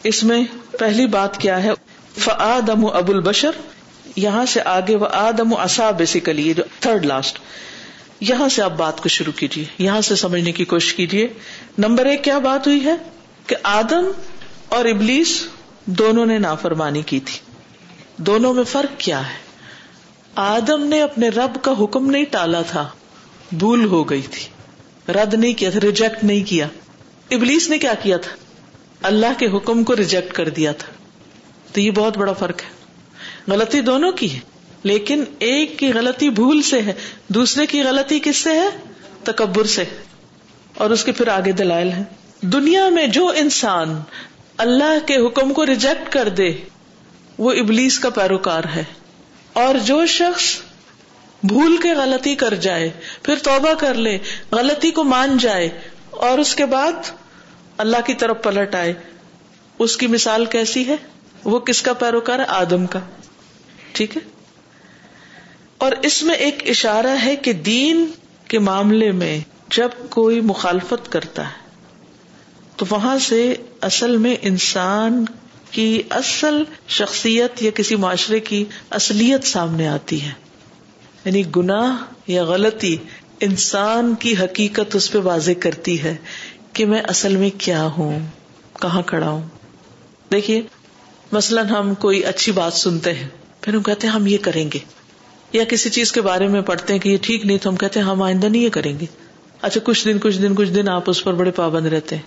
اس میں پہلی بات کیا ہے؟ فعدم ابو البشر، یہاں سے آگے وہ آدم اصا بیسیکلی جو تھرڈ لاسٹ یہاں سے آپ بات کو شروع کیجیے یہاں سے سمجھنے کی کوشش کیجیے نمبر ایک، کیا بات ہوئی ہے؟ کہ آدم اور ابلیس دونوں نے نافرمانی کی تھی۔ دونوں میں فرق کیا ہے؟ آدم نے اپنے رب کا حکم نہیں ٹالا تھا۔ بھول ہو گئی تھی۔ رد نہیں کیا تھا ریجیکٹ نہیں کیا۔ ابلیس نے کیا کیا تھا؟ اللہ کے حکم کو ریجیکٹ کر دیا تھا۔ تو یہ بہت بڑا فرق ہے۔ غلطی دونوں کی ہے، لیکن ایک کی غلطی بھول سے ہے، دوسرے کی غلطی کس سے ہے؟ تکبر سے۔ اور اس کے پھر آگے دلائل ہے دنیا میں جو انسان اللہ کے حکم کو ریجیکٹ کر دے، وہ ابلیس کا پیروکار ہے۔ اور جو شخص بھول کے غلطی کر جائے، پھر توبہ کر لے، غلطی کو مان جائے، اور اس کے بعد اللہ کی طرف پلٹ آئے۔ اس کی مثال کیسی ہے؟ وہ کس کا پیروکار ہے؟ آدم کا۔ ٹھیک ہے؟ اور اس میں ایک اشارہ ہے کہ دین کے معاملے میں جب کوئی مخالفت کرتا ہے، تو وہاں سے اصل میں انسان کی اصل شخصیت یا کسی معاشرے کی اصلیت سامنے آتی ہے۔ یعنی گناہ یا غلطی انسان کی حقیقت اس پہ واضح کرتی ہے کہ میں اصل میں کیا ہوں، کہاں کھڑا ہوں۔ دیکھیے، مثلاً ہم کوئی اچھی بات سنتے ہیں، پھر ہم کہتے ہیں ہم یہ کریں گے۔ یا کسی چیز کے بارے میں پڑھتے ہیں کہ یہ ٹھیک نہیں تو ہم کہتے ہیں ہم آئندہ نہیں یہ کریں گے۔ اچھا کچھ دن کچھ دن کچھ دن آپ اس پر بڑے پابند رہتے ہیں۔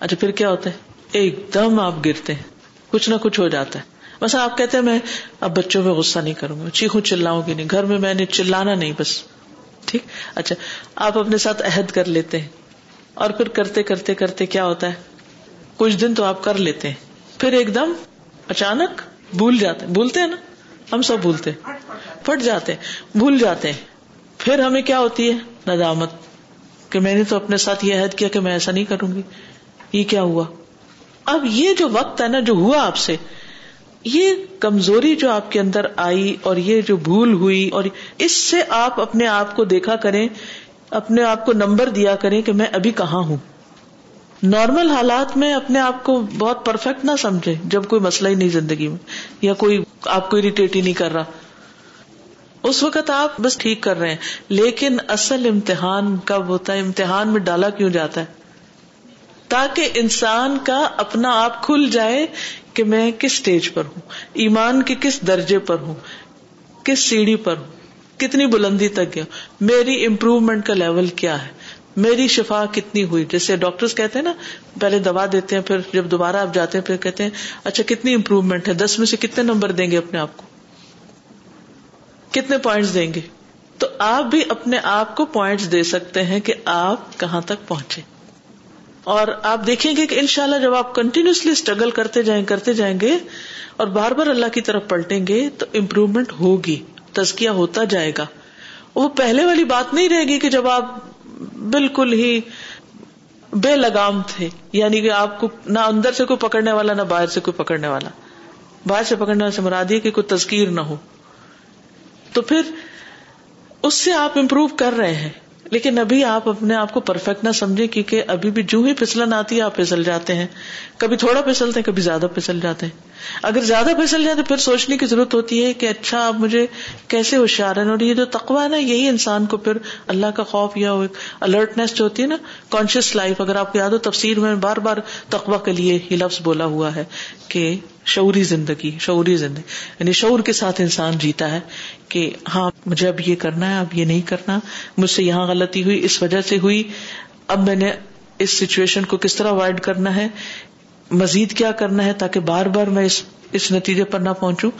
اچھا پھر کیا ہوتا ہے؟ ایک دم آپ گرتے ہیں۔ کچھ نہ کچھ ہو جاتا ہے۔ بس آپ کہتے ہیں، میں اب بچوں میں غصہ نہیں کروں گا، چیخوں چلاؤں گی نہیں۔ گھر میں میں نے چلانا نہیں بس۔ ٹھیک؟ اچھا آپ اپنے ساتھ عہد کر لیتے ہیں۔ اور پھر کرتے کرتے کرتے کیا ہوتا ہے؟ کچھ دن تو آپ کر لیتے ہیں۔ پھر ایک دم اچانک بھول جاتے بھولتے ہیں نا؟ ہم سب بھولتے پھٹ جاتے بھول جاتے ہیں۔ پھر ہمیں کیا ہوتی ہے؟ ندامت کہ میں نے تو اپنے ساتھ یہ عہد کیا کہ میں ایسا نہیں کروں گی۔ یہ کیا ہوا؟ اب یہ جو وقت ہے نا جو ہوا آپ سے، یہ کمزوری جو آپ کے اندر آئی اور یہ جو بھول ہوئی اور اس سے آپ اپنے آپ کو دیکھا کریں، اپنے آپ کو نمبر دیا کریں کہ میں ابھی کہاں ہوں۔ نارمل حالات میں اپنے آپ کو بہت پرفیکٹ نہ سمجھے جب کوئی مسئلہ ہی نہیں زندگی میں، یا کوئی آپ کو اریٹیٹ ہی نہیں کر رہا۔ اس وقت آپ بس ٹھیک کر رہے ہیں، لیکن اصل امتحان کب ہوتا ہے؟ امتحان میں ڈالا کیوں جاتا ہے؟ تاکہ انسان کا اپنا آپ کھل جائے کہ میں کس اسٹیج پر ہوں؟ ایمان کے کس درجے پر ہوں؟ کس سیڑھی پر ہوں؟ کتنی بلندی تک گیا؟ میری امپروومنٹ کا لیول کیا ہے؟ میری شفا کتنی ہوئی؟ جیسے ڈاکٹر کہتے ہیں نا، پہلے دوا دیتے ہیں، پھر جب دوبارہ آپ جاتے ہیں، پھر کہتے ہیں اچھا کتنی امپروومنٹ ہے؟ دس میں سے کتنے نمبر دیں گے اپنے آپ کو؟ کتنے پوائنٹس دیں گے؟ تو آپ بھی اپنے آپ کو پوائنٹس دے سکتے ہیں کہ آپ کہاں تک پہنچے۔ اور آپ دیکھیں گے کہ انشاءاللہ جب آپ کنٹینیوسلی اسٹرگل کرتے جائیں کرتے جائیں گے اور بار بار اللہ کی طرف پلٹیں گے تو امپروومنٹ ہوگی تزکیا ہوتا جائے گا۔ وہ پہلے والی بات نہیں رہے گی کہ جب آپ بالکل ہی بے لگام تھے یعنی کہ آپ کو نہ اندر سے کوئی پکڑنے والا، نہ باہر سے کوئی پکڑنے والا۔ باہر سے پکڑنے والے سے مراد ہے کہ کوئی تذکیر نہ ہو۔ تو پھر اس سے آپ امپروو کر رہے ہیں۔ لیکن ابھی آپ اپنے آپ کو پرفیکٹ نہ سمجھے کیونکہ ابھی بھی جو ہی پھسلن آتی ہے، آپ پھسل جاتے ہیں۔ کبھی تھوڑا پھسلتے ہیں، کبھی زیادہ پھسل جاتے ہیں۔ اگر زیادہ پھسل جائے تو پھر سوچنے کی ضرورت ہوتی ہے کہ اچھا آپ مجھے کیسے ہوشیار ہیں؟ اور یہ جو تقوا ہے نا، یہی انسان کو پھر اللہ کا خوف یا الرٹنیس جو ہوتی ہے نا کانشیس لائف اگر آپ کو یاد ہو تفسیر میں بار بار تقوا کے لیے یہ لفظ بولا ہوا ہے کہ شعوری زندگی شعوری زندگی یعنی شعور کے ساتھ انسان جیتا ہے۔ کہ ہاں مجھے اب یہ کرنا ہے، اب یہ نہیں کرنا، مجھ سے یہاں غلطی ہوئی، اس وجہ سے ہوئی، اب میں نے اس سچویشن کو کس طرح اوائڈ کرنا ہے، مزید کیا کرنا ہے تاکہ بار بار میں اس اس نتیجے پر نہ پہنچوں۔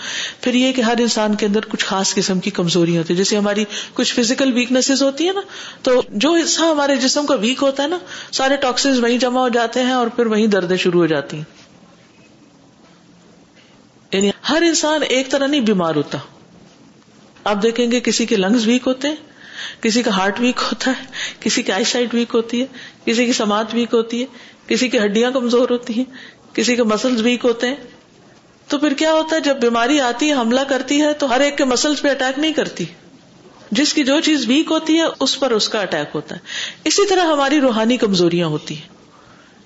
پھر یہ کہ ہر انسان کے اندر کچھ خاص قسم کی کمزوری ہوتی ہے جیسے ہماری کچھ فزیکل ویکنیس ہوتی ہے نا، تو جو حصہ ہمارے جسم کا ویک ہوتا ہے نا، سارے ٹاکسنز وہیں جمع ہو جاتے ہیں اور پھر وہیں دردیں شروع ہو جاتی ہیں۔ یعنی ہر انسان ایک طرح نہیں بیمار ہوتا۔ آپ دیکھیں گے کسی کے لنگس ویک ہوتے ہیں، کسی کا ہارٹ ویک ہوتا ہے، کسی کی آئی سائٹ ویک ہوتی ہے، کسی کی سماعت ویک ہوتی ہے، کسی کی ہڈیاں کمزور ہوتی ہیں، کسی کے مسلس ویک ہوتے ہیں۔ تو پھر کیا ہوتا ہے؟ جب بیماری آتی ہے، حملہ کرتی ہے، تو ہر ایک کے مسلس پہ اٹیک نہیں کرتی۔ جس کی جو چیز ویک ہوتی ہے، اس پر اس کا اٹیک ہوتا ہے۔ اسی طرح ہماری روحانی کمزوریاں ہوتی ہیں۔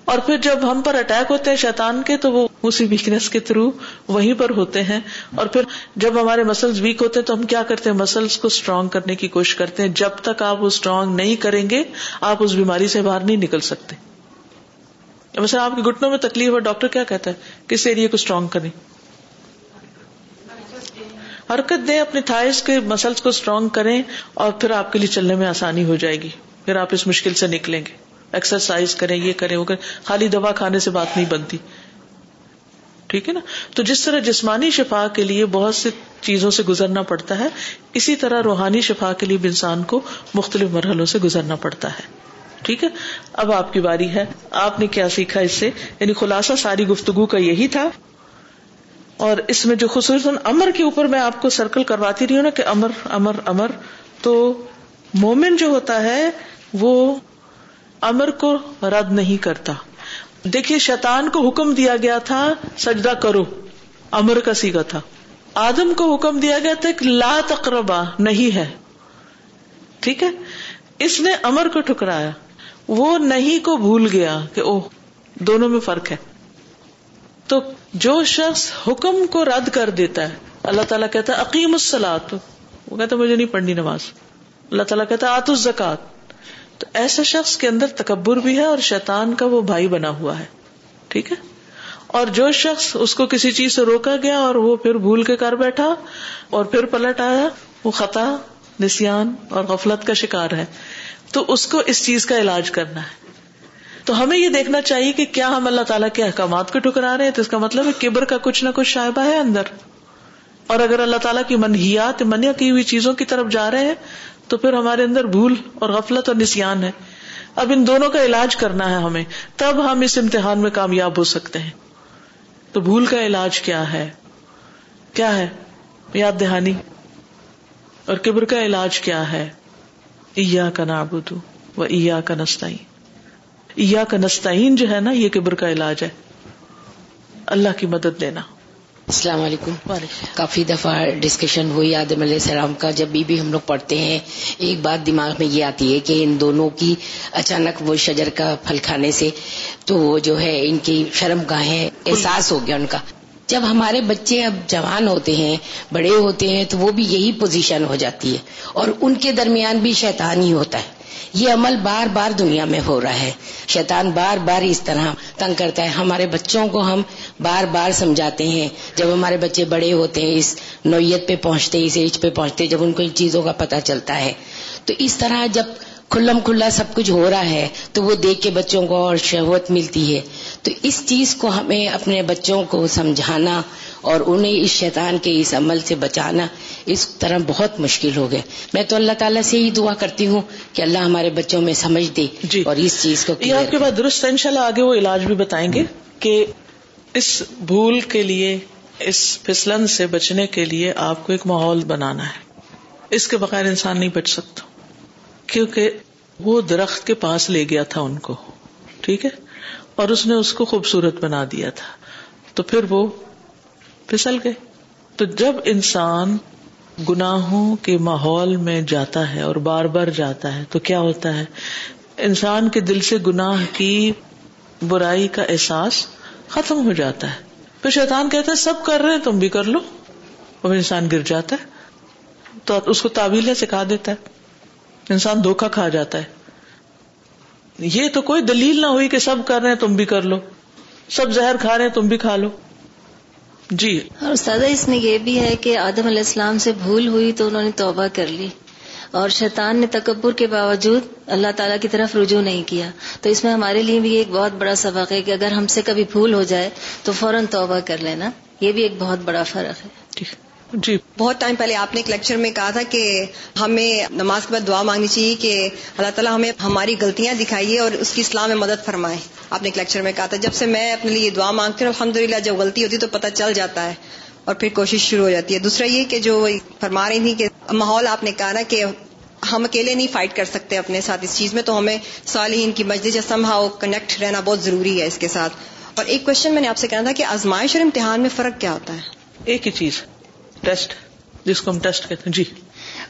اور پھر جب ہم پر اٹیک ہوتے ہیں شیطان کے، تو وہ اسی ویکنیس کے تھرو وہیں پر ہوتے ہیں۔ اور پھر جب ہمارے مسلس ویک ہوتے ہیں، تو ہم کیا کرتے ہیں؟ مسلس کو اسٹرانگ کرنے کی کوشش کرتے ہیں۔ جب تک آپ وہ اسٹرانگ نہیں کریں گے، آپ اس بیماری سے باہر نہیں نکل سکتے۔ مثلا آپ کے گٹنوں میں تکلیف ہے ڈاکٹر کیا کہتا ہے؟ کس ایریے کو اسٹرانگ کریں۔ حرکت دیں اپنے تھائز کے مسلس کو اسٹرانگ کریں، اور پھر آپ کے لیے چلنے میں آسانی ہو جائے گی۔ پھر آپ اس مشکل سے نکلیں گے۔ ایکسرسائز کریں، یہ کریں، وہ کریں۔ خالی دوا کھانے سے بات نہیں بنتی۔ ٹھیک ہے نا؟ تو جس طرح جسمانی شفا کے لیے بہت سی چیزوں سے گزرنا پڑتا ہے، اسی طرح روحانی شفا کے لیے بھی انسان کو مختلف مرحلوں سے گزرنا پڑتا ہے۔ ٹھیک ہے؟ اب آپ کی باری ہے۔ آپ نے کیا سیکھا اس سے؟ یعنی خلاصہ ساری گفتگو کا یہی تھا۔ اور اس میں جو خصوصاً امر کے اوپر میں آپ کو سرکل کرواتی رہی ہوں نا کہ امر امر امر تو مومن جو ہوتا ہے، وہ امر کو رد نہیں کرتا۔ دیکھیے شیطان کو حکم دیا گیا تھا، سجدہ کرو۔ امر کا سیگا تھا۔ آدم کو حکم دیا گیا تھا کہ لا تقربا، نہیں ہے۔ ٹھیک ہے؟ اس نے امر کو ٹھکرایا۔ وہ نہیں کو بھول گیا کہ اوہ، دونوں میں فرق ہے۔ تو جو شخص حکم کو رد کر دیتا ہے، اللہ تعالیٰ کہتا ہے عقیم السلاط وہ کہتا مجھے نہیں پڑھنی نماز۔ اللہ تعالیٰ کہتا آت الزکات تو ایسے شخص کے اندر تکبر بھی ہے اور شیطان کا وہ بھائی بنا ہوا ہے۔ ٹھیک ہے؟ اور جو شخص اس کو کسی چیز سے روکا گیا اور وہ پھر بھول کے کر بیٹھا اور پھر پلٹ آیا، وہ خطا نسان اور غفلت کا شکار ہے۔ تو اس کو اس چیز کا علاج کرنا ہے۔ تو ہمیں یہ دیکھنا چاہیے کہ کیا ہم اللہ تعالیٰ کے احکامات کو ٹکرا رہے ہیں۔ تو اس کا مطلب ہے کبر کا کچھ نہ کچھ شائبہ ہے اندر۔ اور اگر اللہ تعالیٰ کی منحیات منیا کی ہوئی چیزوں کی طرف جا رہے ہیں تو پھر ہمارے اندر بھول اور غفلت اور نسان ہے۔ اب ان دونوں کا علاج کرنا ہے ہمیں۔ تب ہم اس امتحان میں کامیاب ہو سکتے ہیں۔ تو بھول کا علاج کیا ہے؟ کیا ہے؟ یاد دہانی۔ اور کبر کا علاج کیا ہے؟ ایا کا نابودو و ایا کا نستعین۔ ایا کا نستعین جو ہے نا، یہ کبر کا علاج ہے۔ اللہ کی مدد لینا۔ السلام علیکم۔ کافی دفعہ ڈسکشن ہوئی آدم علیہ السلام کا، جب بھی بھی ہم لوگ پڑھتے ہیں، ایک بات دماغ میں یہ آتی ہے کہ ان دونوں کی اچانک وہ شجر کا پھل کھانے سے تو وہ جو ہے ان کی شرم گاہیں، احساس ہو گیا ان کا۔ جب ہمارے بچے اب جوان ہوتے ہیں، بڑے ہوتے ہیں، تو وہ بھی یہی پوزیشن ہو جاتی ہے اور ان کے درمیان بھی شیطان ہی ہوتا ہے۔ یہ عمل بار بار دنیا میں ہو رہا ہے۔ شیطان بار بار اس طرح تنگ کرتا ہے۔ ہمارے بچوں کو ہم بار بار سمجھاتے ہیں۔ جب ہمارے بچے بڑے ہوتے ہیں، اس نوعیت پہ پہنچتے، اس ایج پہ پہنچتے، جب ان کو ان چیزوں کا پتہ چلتا ہے۔ تو اس طرح جب کھلم کھلا سب کچھ ہو رہا ہے، تو وہ دیکھ کے بچوں کو اور شہوت ملتی ہے۔ تو اس چیز کو ہمیں اپنے بچوں کو سمجھانا اور انہیں اس شیطان کے اس عمل سے بچانا اس طرح بہت مشکل ہو گئے۔ میں تو اللہ تعالیٰ سے ہی دعا کرتی ہوں کہ اللہ ہمارے بچوں میں سمجھ دے جی۔ اور اس چیز کو یہ آپ کے بعد درست ان شاء اللہ آگے وہ علاج بھی بتائیں گے کہ اس بھول کے لیے اس پھسلن سے بچنے کے لیے آپ کو ایک ماحول بنانا ہے۔ اس کے بغیر انسان نہیں بچ سکتا۔ کیونکہ وہ درخت کے پاس لے گیا تھا ان کو ٹھیک ہے؟ اور اس نے اس کو خوبصورت بنا دیا تھا۔ تو پھر وہ پھسل گئے۔ تو جب انسان گناہوں کے ماحول میں جاتا ہے اور بار بار جاتا ہے، تو کیا ہوتا ہے؟ انسان کے دل سے گناہ کی برائی کا احساس ختم ہو جاتا ہے۔ پھر شیطان کہتا ہے، سب کر رہے ہیں، تم بھی کر لو۔ اور انسان گر جاتا ہے۔ تو اس کو تعویلیں سکھا دیتا ہے۔ انسان دھوکا کھا جاتا ہے۔ یہ تو کوئی دلیل نہ ہوئی کہ سب کر رہے ہیں، تم بھی کر لو۔ سب زہر کھا رہے ہیں، تم بھی کھا لو۔ جی اور سادہ اس میں یہ بھی ہے کہ آدم علیہ السلام سے بھول ہوئی تو انہوں نے توبہ کر لی۔ اور شیطان نے تکبر کے باوجود اللہ تعالیٰ کی طرف رجوع نہیں کیا۔ تو اس میں ہمارے لیے بھی ایک بہت بڑا سبق ہے کہ اگر ہم سے کبھی بھول ہو جائے تو فوراً توبہ کر لینا۔ یہ بھی ایک بہت بڑا فرق ہے۔ جی۔ بہت ٹائم پہلے آپ نے ایک لیکچر میں کہا تھا کہ ہمیں نماز کے بعد دعا مانگنی چاہیے کہ اللہ تعالیٰ ہمیں ہماری غلطیاں دکھائیے اور اس کی اسلام میں مدد فرمائے۔ آپ نے ایک لیکچر میں کہا تھا جب سے میں اپنے لیے دعا مانگتی ہوں الحمد للہ جب غلطی ہوتی تو پتہ چل جاتا ہے اور پھر کوشش شروع ہو جاتی ہے۔ دوسرا یہ کہ جو فرما رہی تھی کہ ماحول آپ نے کہا نا کہ ہم اکیلے نہیں فائٹ کر سکتے اپنے ساتھ اس چیز میں تو ہمیں صالحین کی مسجد یا سمہاؤ کنیکٹ رہنا بہت ضروری ہے اس کے ساتھ۔ اور ایک کوشچن میں نے آپ سے کہنا تھا کہ آزمائش اور امتحان میں فرق کیا ہوتا ہے؟ ایک ہی چیز۔ ٹیسٹ جس کو ہم ٹیسٹ کہتے ہیں جی۔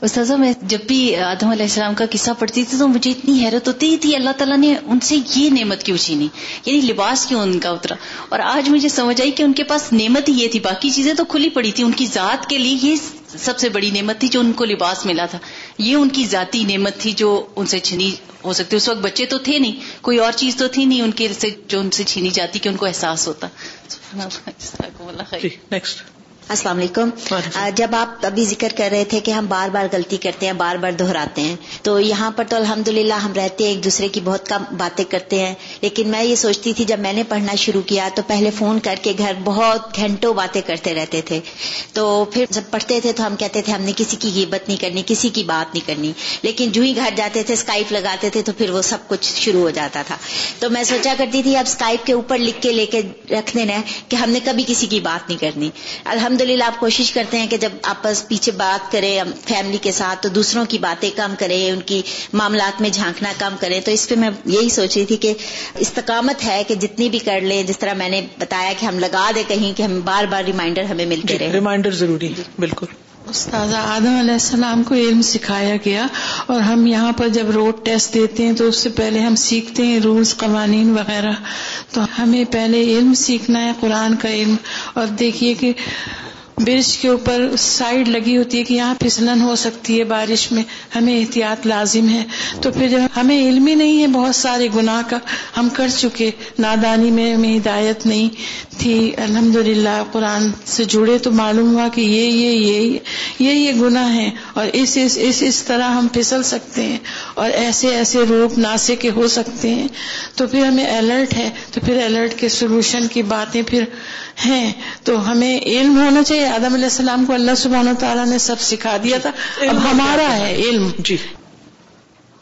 استاذہ میں جب بھی آدم علیہ السلام کا قصہ پڑھتی تھی تو مجھے اتنی حیرت ہوتی تھی اللہ تعالیٰ نے ان سے یہ نعمت کیوں چھینی؟ یعنی لباس کیوں ان کا اترا؟ اور آج مجھے سمجھ آئی کہ ان کے پاس نعمت ہی یہ تھی باقی چیزیں تو کھلی پڑی تھی۔ ان کی ذات کے لیے یہ سب سے بڑی نعمت تھی جو ان کو لباس ملا تھا۔ یہ ان کی ذاتی نعمت تھی جو ان سے چھینی ہو سکتی۔ اس وقت بچے تو تھے نہیں کوئی اور چیز تو تھی نہیں ان کے جو ان سے چھینی جاتی کہ ان کو احساس ہوتا۔ نیکسٹ السلام علیکم۔ جب آپ ابھی ذکر کر رہے تھے کہ ہم بار بار غلطی کرتے ہیں بار بار دہراتے ہیں تو یہاں پر تو الحمد ہم رہتے ہیں ایک دوسرے کی بہت کم باتیں کرتے ہیں لیکن میں یہ سوچتی تھی جب میں نے پڑھنا شروع کیا تو پہلے فون کر کے گھر بہت گھنٹوں باتیں کرتے رہتے تھے۔ تو پھر جب پڑھتے تھے تو ہم کہتے تھے ہم نے کسی کی غیبت نہیں کرنی کسی کی بات نہیں کرنی۔ لیکن جو ہی گھر جاتے تھے اسکائپ لگاتے تھے تو پھر وہ سب کچھ شروع ہو جاتا تھا۔ تو میں سوچا کرتی تھی اب اسکائپ کے اوپر لکھ کے لے کے رکھ دینا کہ ہم نے کبھی کسی کی بات نہیں کرنی۔ الحمد آپ کوشش کرتے ہیں کہ جب آپس پیچھے بات کریں فیملی کے ساتھ تو دوسروں کی باتیں کم کریں ان کی معاملات میں جھانکنا کم کریں تو اس پہ میں یہی سوچ رہی تھی کہ استقامت ہے کہ جتنی بھی کر لیں جس طرح میں نے بتایا کہ ہم لگا دیں کہیں کہ ہم بار بار ریمائنڈر ہمیں ملتے رہے۔ ریمائنڈر ضروری ہے بالکل۔ استاذہ آدم علیہ السلام کو علم سکھایا گیا اور ہم یہاں پر جب روڈ ٹیسٹ دیتے ہیں تو اس سے پہلے ہم سیکھتے ہیں رولز قوانین وغیرہ۔ تو ہمیں پہلے علم سیکھنا ہے قرآن کا علم۔ اور دیکھیے کہ برج کے اوپر سائڈ لگی ہوتی ہے کہ یہاں پھسلن ہو سکتی ہے بارش میں، ہمیں احتیاط لازم ہے۔ تو پھر جب ہمیں علم ہی نہیں ہے، بہت سارے گناہ کا ہم کر چکے۔ نادانی میں ہمیں ہدایت نہیں تھی۔ الحمد للہ قرآن سے جڑے تو معلوم ہوا کہ یہ یہ یہ یہ یہ گناہ ہے اور اس اس اس اس طرح ہم پھسل سکتے ہیں اور ایسے ایسے روپ ناسے کے ہو سکتے ہیں۔ تو پھر ہمیں الرٹ ہے۔ تو پھر الرٹ کے سولوشن کی باتیں پھر ہیں۔ تو ہمیں علم ہونا چاہیے۔ آدم علیہ السلام کو اللہ سبحانہ تعالیٰ نے سب سکھا دیا تھا اب ہمارا ہے علم۔ جی۔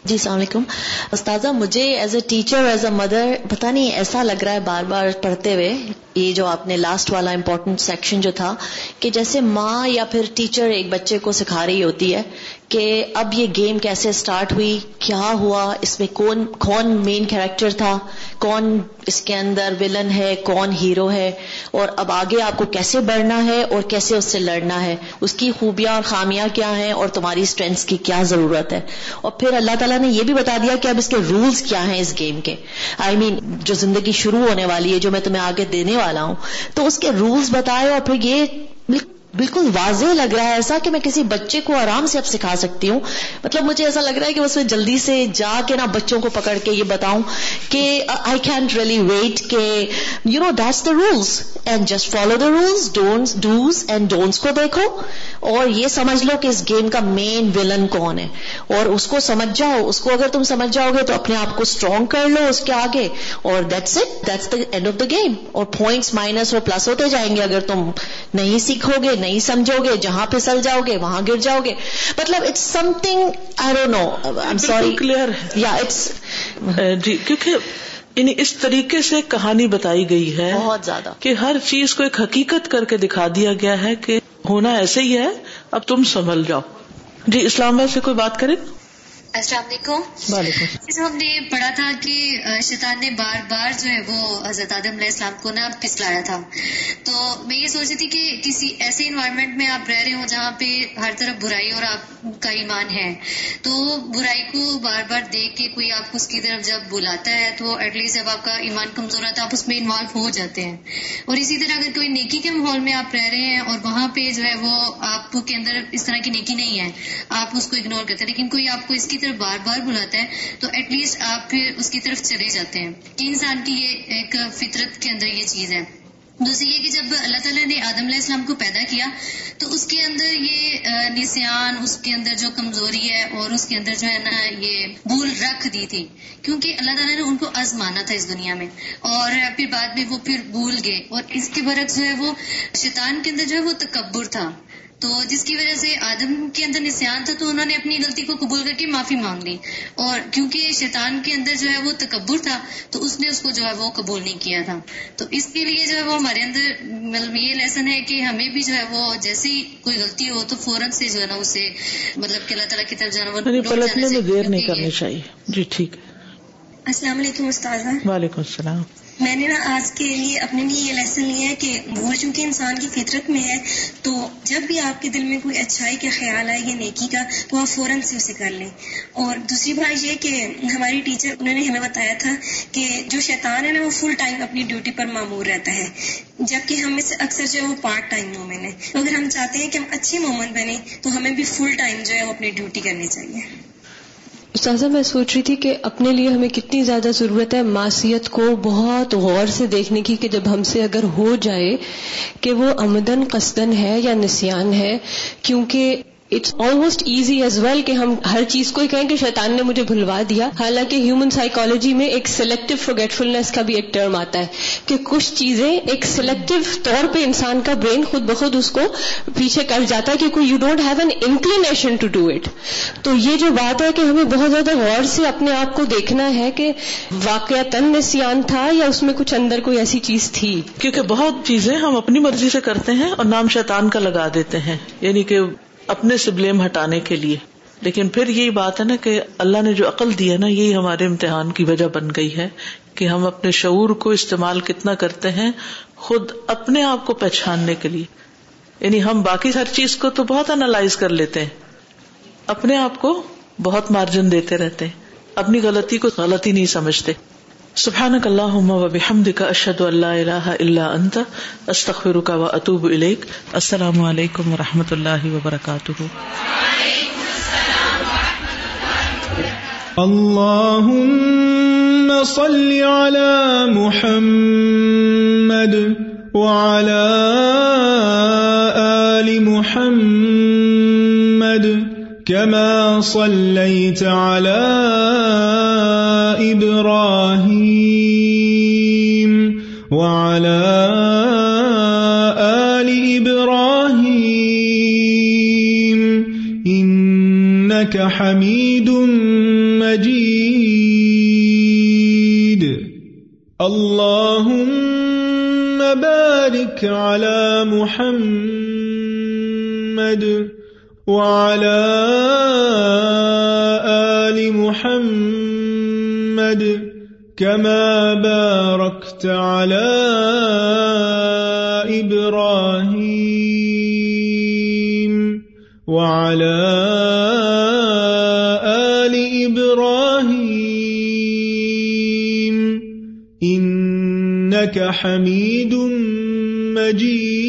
جی السلام علیکم۔ استاذہ مجھے as a teacher as a mother پتا نہیں ایسا لگ رہا ہے بار بار پڑھتے ہوئے یہ جو آپ نے لاسٹ والا امپورٹنٹ سیکشن جو تھا کہ جیسے ماں یا پھر ٹیچر ایک بچے کو سکھا رہی ہوتی ہے کہ اب یہ گیم کیسے سٹارٹ ہوئی؟ کیا ہوا؟ اس میں کون کون مین کیریکٹر تھا؟ کون اس کے اندر ولن ہے؟ کون ہیرو ہے؟ اور اب آگے آپ کو کیسے بڑھنا ہے اور کیسے اس سے لڑنا ہے؟ اس کی خوبیاں اور خامیاں کیا ہیں اور تمہاری اسٹرینتھ کی کیا ضرورت ہے؟ اور پھر اللہ تعالیٰ نے یہ بھی بتا دیا کہ اب اس کے رولز کیا ہیں اس گیم کے۔ آئی I مین mean, جو زندگی شروع ہونے والی ہے جو میں تمہیں آگے دینے والا ہوں تو اس کے رولز بتائے اور پھر یہ بالکل واضح لگ رہا ہے ایسا کہ میں کسی بچے کو آرام سے اب سکھا سکتی ہوں۔ مطلب مجھے ایسا لگ رہا ہے کہ اس میں جلدی سے جا کے نا بچوں کو پکڑ کے یہ بتاؤں کہ آئی کین ریئلی ویٹ کہ you know that's the rules and just follow the rules don'ts dos and don'ts کو دیکھو اور یہ سمجھ لو کہ اس گیم کا مین ولن کون ہے اور اس کو سمجھ جاؤ، اس کو اگر تم سمجھ جاؤ گے تو اپنے آپ کو اسٹرانگ کر لو اس کے آگے اور that's it that's the end of the game اور پوائنٹس مائنس اور پلس ہوتے جائیں گے اگر تم نہیں سیکھو گے نہیں سمجھو گے جہاں پھسل جاؤ گے وہاں گر جاؤ گے۔ مطلب it's something I know I'm sorry clear یا اٹس جی کیونکہ یعنی اس طریقے سے کہانی بتائی گئی ہے بہت زیادہ۔ کہ ہر چیز کو ایک حقیقت کر کے دکھا دیا گیا ہے کہ ہونا ایسے ہی ہے اب تم سنبھل جاؤ۔ جی اسلام آباد سے کوئی بات کرے السلام علیکم۔ وعلیکم ہم نے پڑھا تھا کہ شیطان نے بار بار جو ہے وہ حضرت آدم علیہ السلام کو نا پسلایا تھا۔ تو میں یہ سوچ رہی تھی کہ کسی ایسے انوائرمنٹ میں آپ رہ رہے ہو جہاں پہ ہر طرف برائی اور آپ کا ایمان ہے۔ تو برائی کو بار بار دیکھ کے کوئی آپ اس کی طرف جب بلاتا ہے تو ایٹ لیسٹ جب آپ کا ایمان کمزور ہے تو آپ اس میں انوالو ہو جاتے ہیں۔ اور اسی طرح اگر کوئی نیکی کے ماحول میں آپ رہ رہے ہیں اور وہاں پہ جو ہے وہ آپ کے اندر اس طرح کی نیکی نہیں ہے آپ اس کو اگنور کرتے ہیں۔ لیکن کوئی آپ کو اس کی طرف بار بار بلاتا ہے، تو ایٹ لیسٹ آپ پھر اس کی طرف چلے جاتے ہیں۔ کہ انسان کی یہ ایک فطرت کے اندر یہ چیز ہے۔ دوسری یہ کہ جب اللہ تعالیٰ نے آدم علیہ السلام کو پیدا کیا، تو اس کے اندر یہ نسان اس کے اندر جو کمزوری ہے اور اس کے اندر جو ہے نا یہ بھول رکھ دی تھی۔ کیونکہ اللہ تعالیٰ نے ان کو آزمانا تھا اس دنیا میں۔ اور پھر بعد میں وہ پھر بھول گئے۔ اور اس کے برعکس جو ہے وہ شیطان کے اندر جو ہے وہ تکبر تھا۔ تو جس کی وجہ سے آدم کے اندر نسان تھا تو انہوں نے اپنی غلطی کو قبول کر کے معافی مانگ لی۔ اور کیونکہ شیطان کے اندر جو ہے وہ تکبر تھا تو اس نے اس کو جو ہے وہ قبول نہیں کیا تھا۔ تو اس کے لیے جو ہے وہ ہمارے اندر مطلب یہ لیسن ہے کہ ہمیں بھی جو ہے وہ جیسی کوئی غلطی ہو تو فوراً سے جو ہے نا اسے مطلب کہ اللہ تعالیٰ کی طرف جانا یعنی پلٹنے میں دیر نہیں کرنی چاہیے۔ جی ٹھیک۔ ہے السلام علیکم استاذ وعلیکم السلام۔ میں نے نا آج کے لیے اپنے لیے یہ لیسن لیا ہے کہ بھول چونکہ انسان کی فطرت میں ہے، تو جب بھی آپ کے دل میں کوئی اچھائی کا خیال آئے یا نیکی کا، تو آپ فوراً سے اسے کر لیں۔ اور دوسری بات یہ کہ ہماری ٹیچر انہوں نے ہمیں بتایا تھا کہ جو شیطان ہے نا، وہ فل ٹائم اپنی ڈیوٹی پر معمور رہتا ہے، جبکہ ہم سے اکثر جو ہے وہ پارٹ ٹائم مومن ہے اگر ہم چاہتے ہیں کہ ہم اچھے مومن بنے تو ہمیں بھی فل ٹائم جو ہے وہ اپنی ڈیوٹی کرنی چاہیے۔ استاذہ، میں سوچ رہی تھی کہ اپنے لیے ہمیں کتنی زیادہ ضرورت ہے معصیت کو بہت غور سے دیکھنے کی، کہ جب ہم سے اگر ہو جائے کہ وہ آمدن قصدن ہے یا نسیان ہے، کیونکہ it's almost easy as well کہ ہم ہر چیز کو ہی کہیں کہ شیطان نے مجھے بھلوا دیا۔ حالانکہ ہیومن سائیکالوجی میں ایک سلیکٹو فوگیٹفلنس کا بھی ایک ٹرم آتا ہے کہ کچھ چیزیں ایک سلیکٹو طور پہ انسان کا برین خود بخود اس کو پیچھے کر جاتا ہے کیونکہ you don't have an inclination to do it تو یہ جو بات ہے کہ ہمیں بہت زیادہ غور سے اپنے آپ کو دیکھنا ہے کہ واقعہ تن نسان تھا یا اس میں کچھ اندر کوئی ایسی چیز تھی۔ کیونکہ بہت چیزیں ہم اپنی مرضی سے کرتے ہیں اور نام شیطان کا لگا دیتے ہیں۔ یعنی کہ اپنے سے بلیم ہٹانے کے لیے۔ لیکن پھر یہی بات ہے نا کہ اللہ نے جو عقل دی ہے نا، یہی ہمارے امتحان کی وجہ بن گئی ہے کہ ہم اپنے شعور کو استعمال کتنا کرتے ہیں خود اپنے آپ کو پہچاننے کے لیے۔ یعنی ہم باقی ہر چیز کو تو بہت انالائز کر لیتے ہیں۔ اپنے آپ کو بہت مارجن دیتے رہتے ہیں۔ اپنی غلطی کو غلطی نہیں سمجھتے۔ سبحانك اللهم وبحمدك اشهد ان لا اله الا انت استغفرك واتوب اليك السلام علیکم ورحمۃ اللہ وبرکاتہ۔ اللهم صل على محمد وعلى آل محمد كما صليت على إبراهيم وعلى آل إبراهيم إنك حميد مجيد. اللهم بارك على محمد وعلى آل محمد كما باركت على وعلى آل إبراهيم إنك حميد مجيد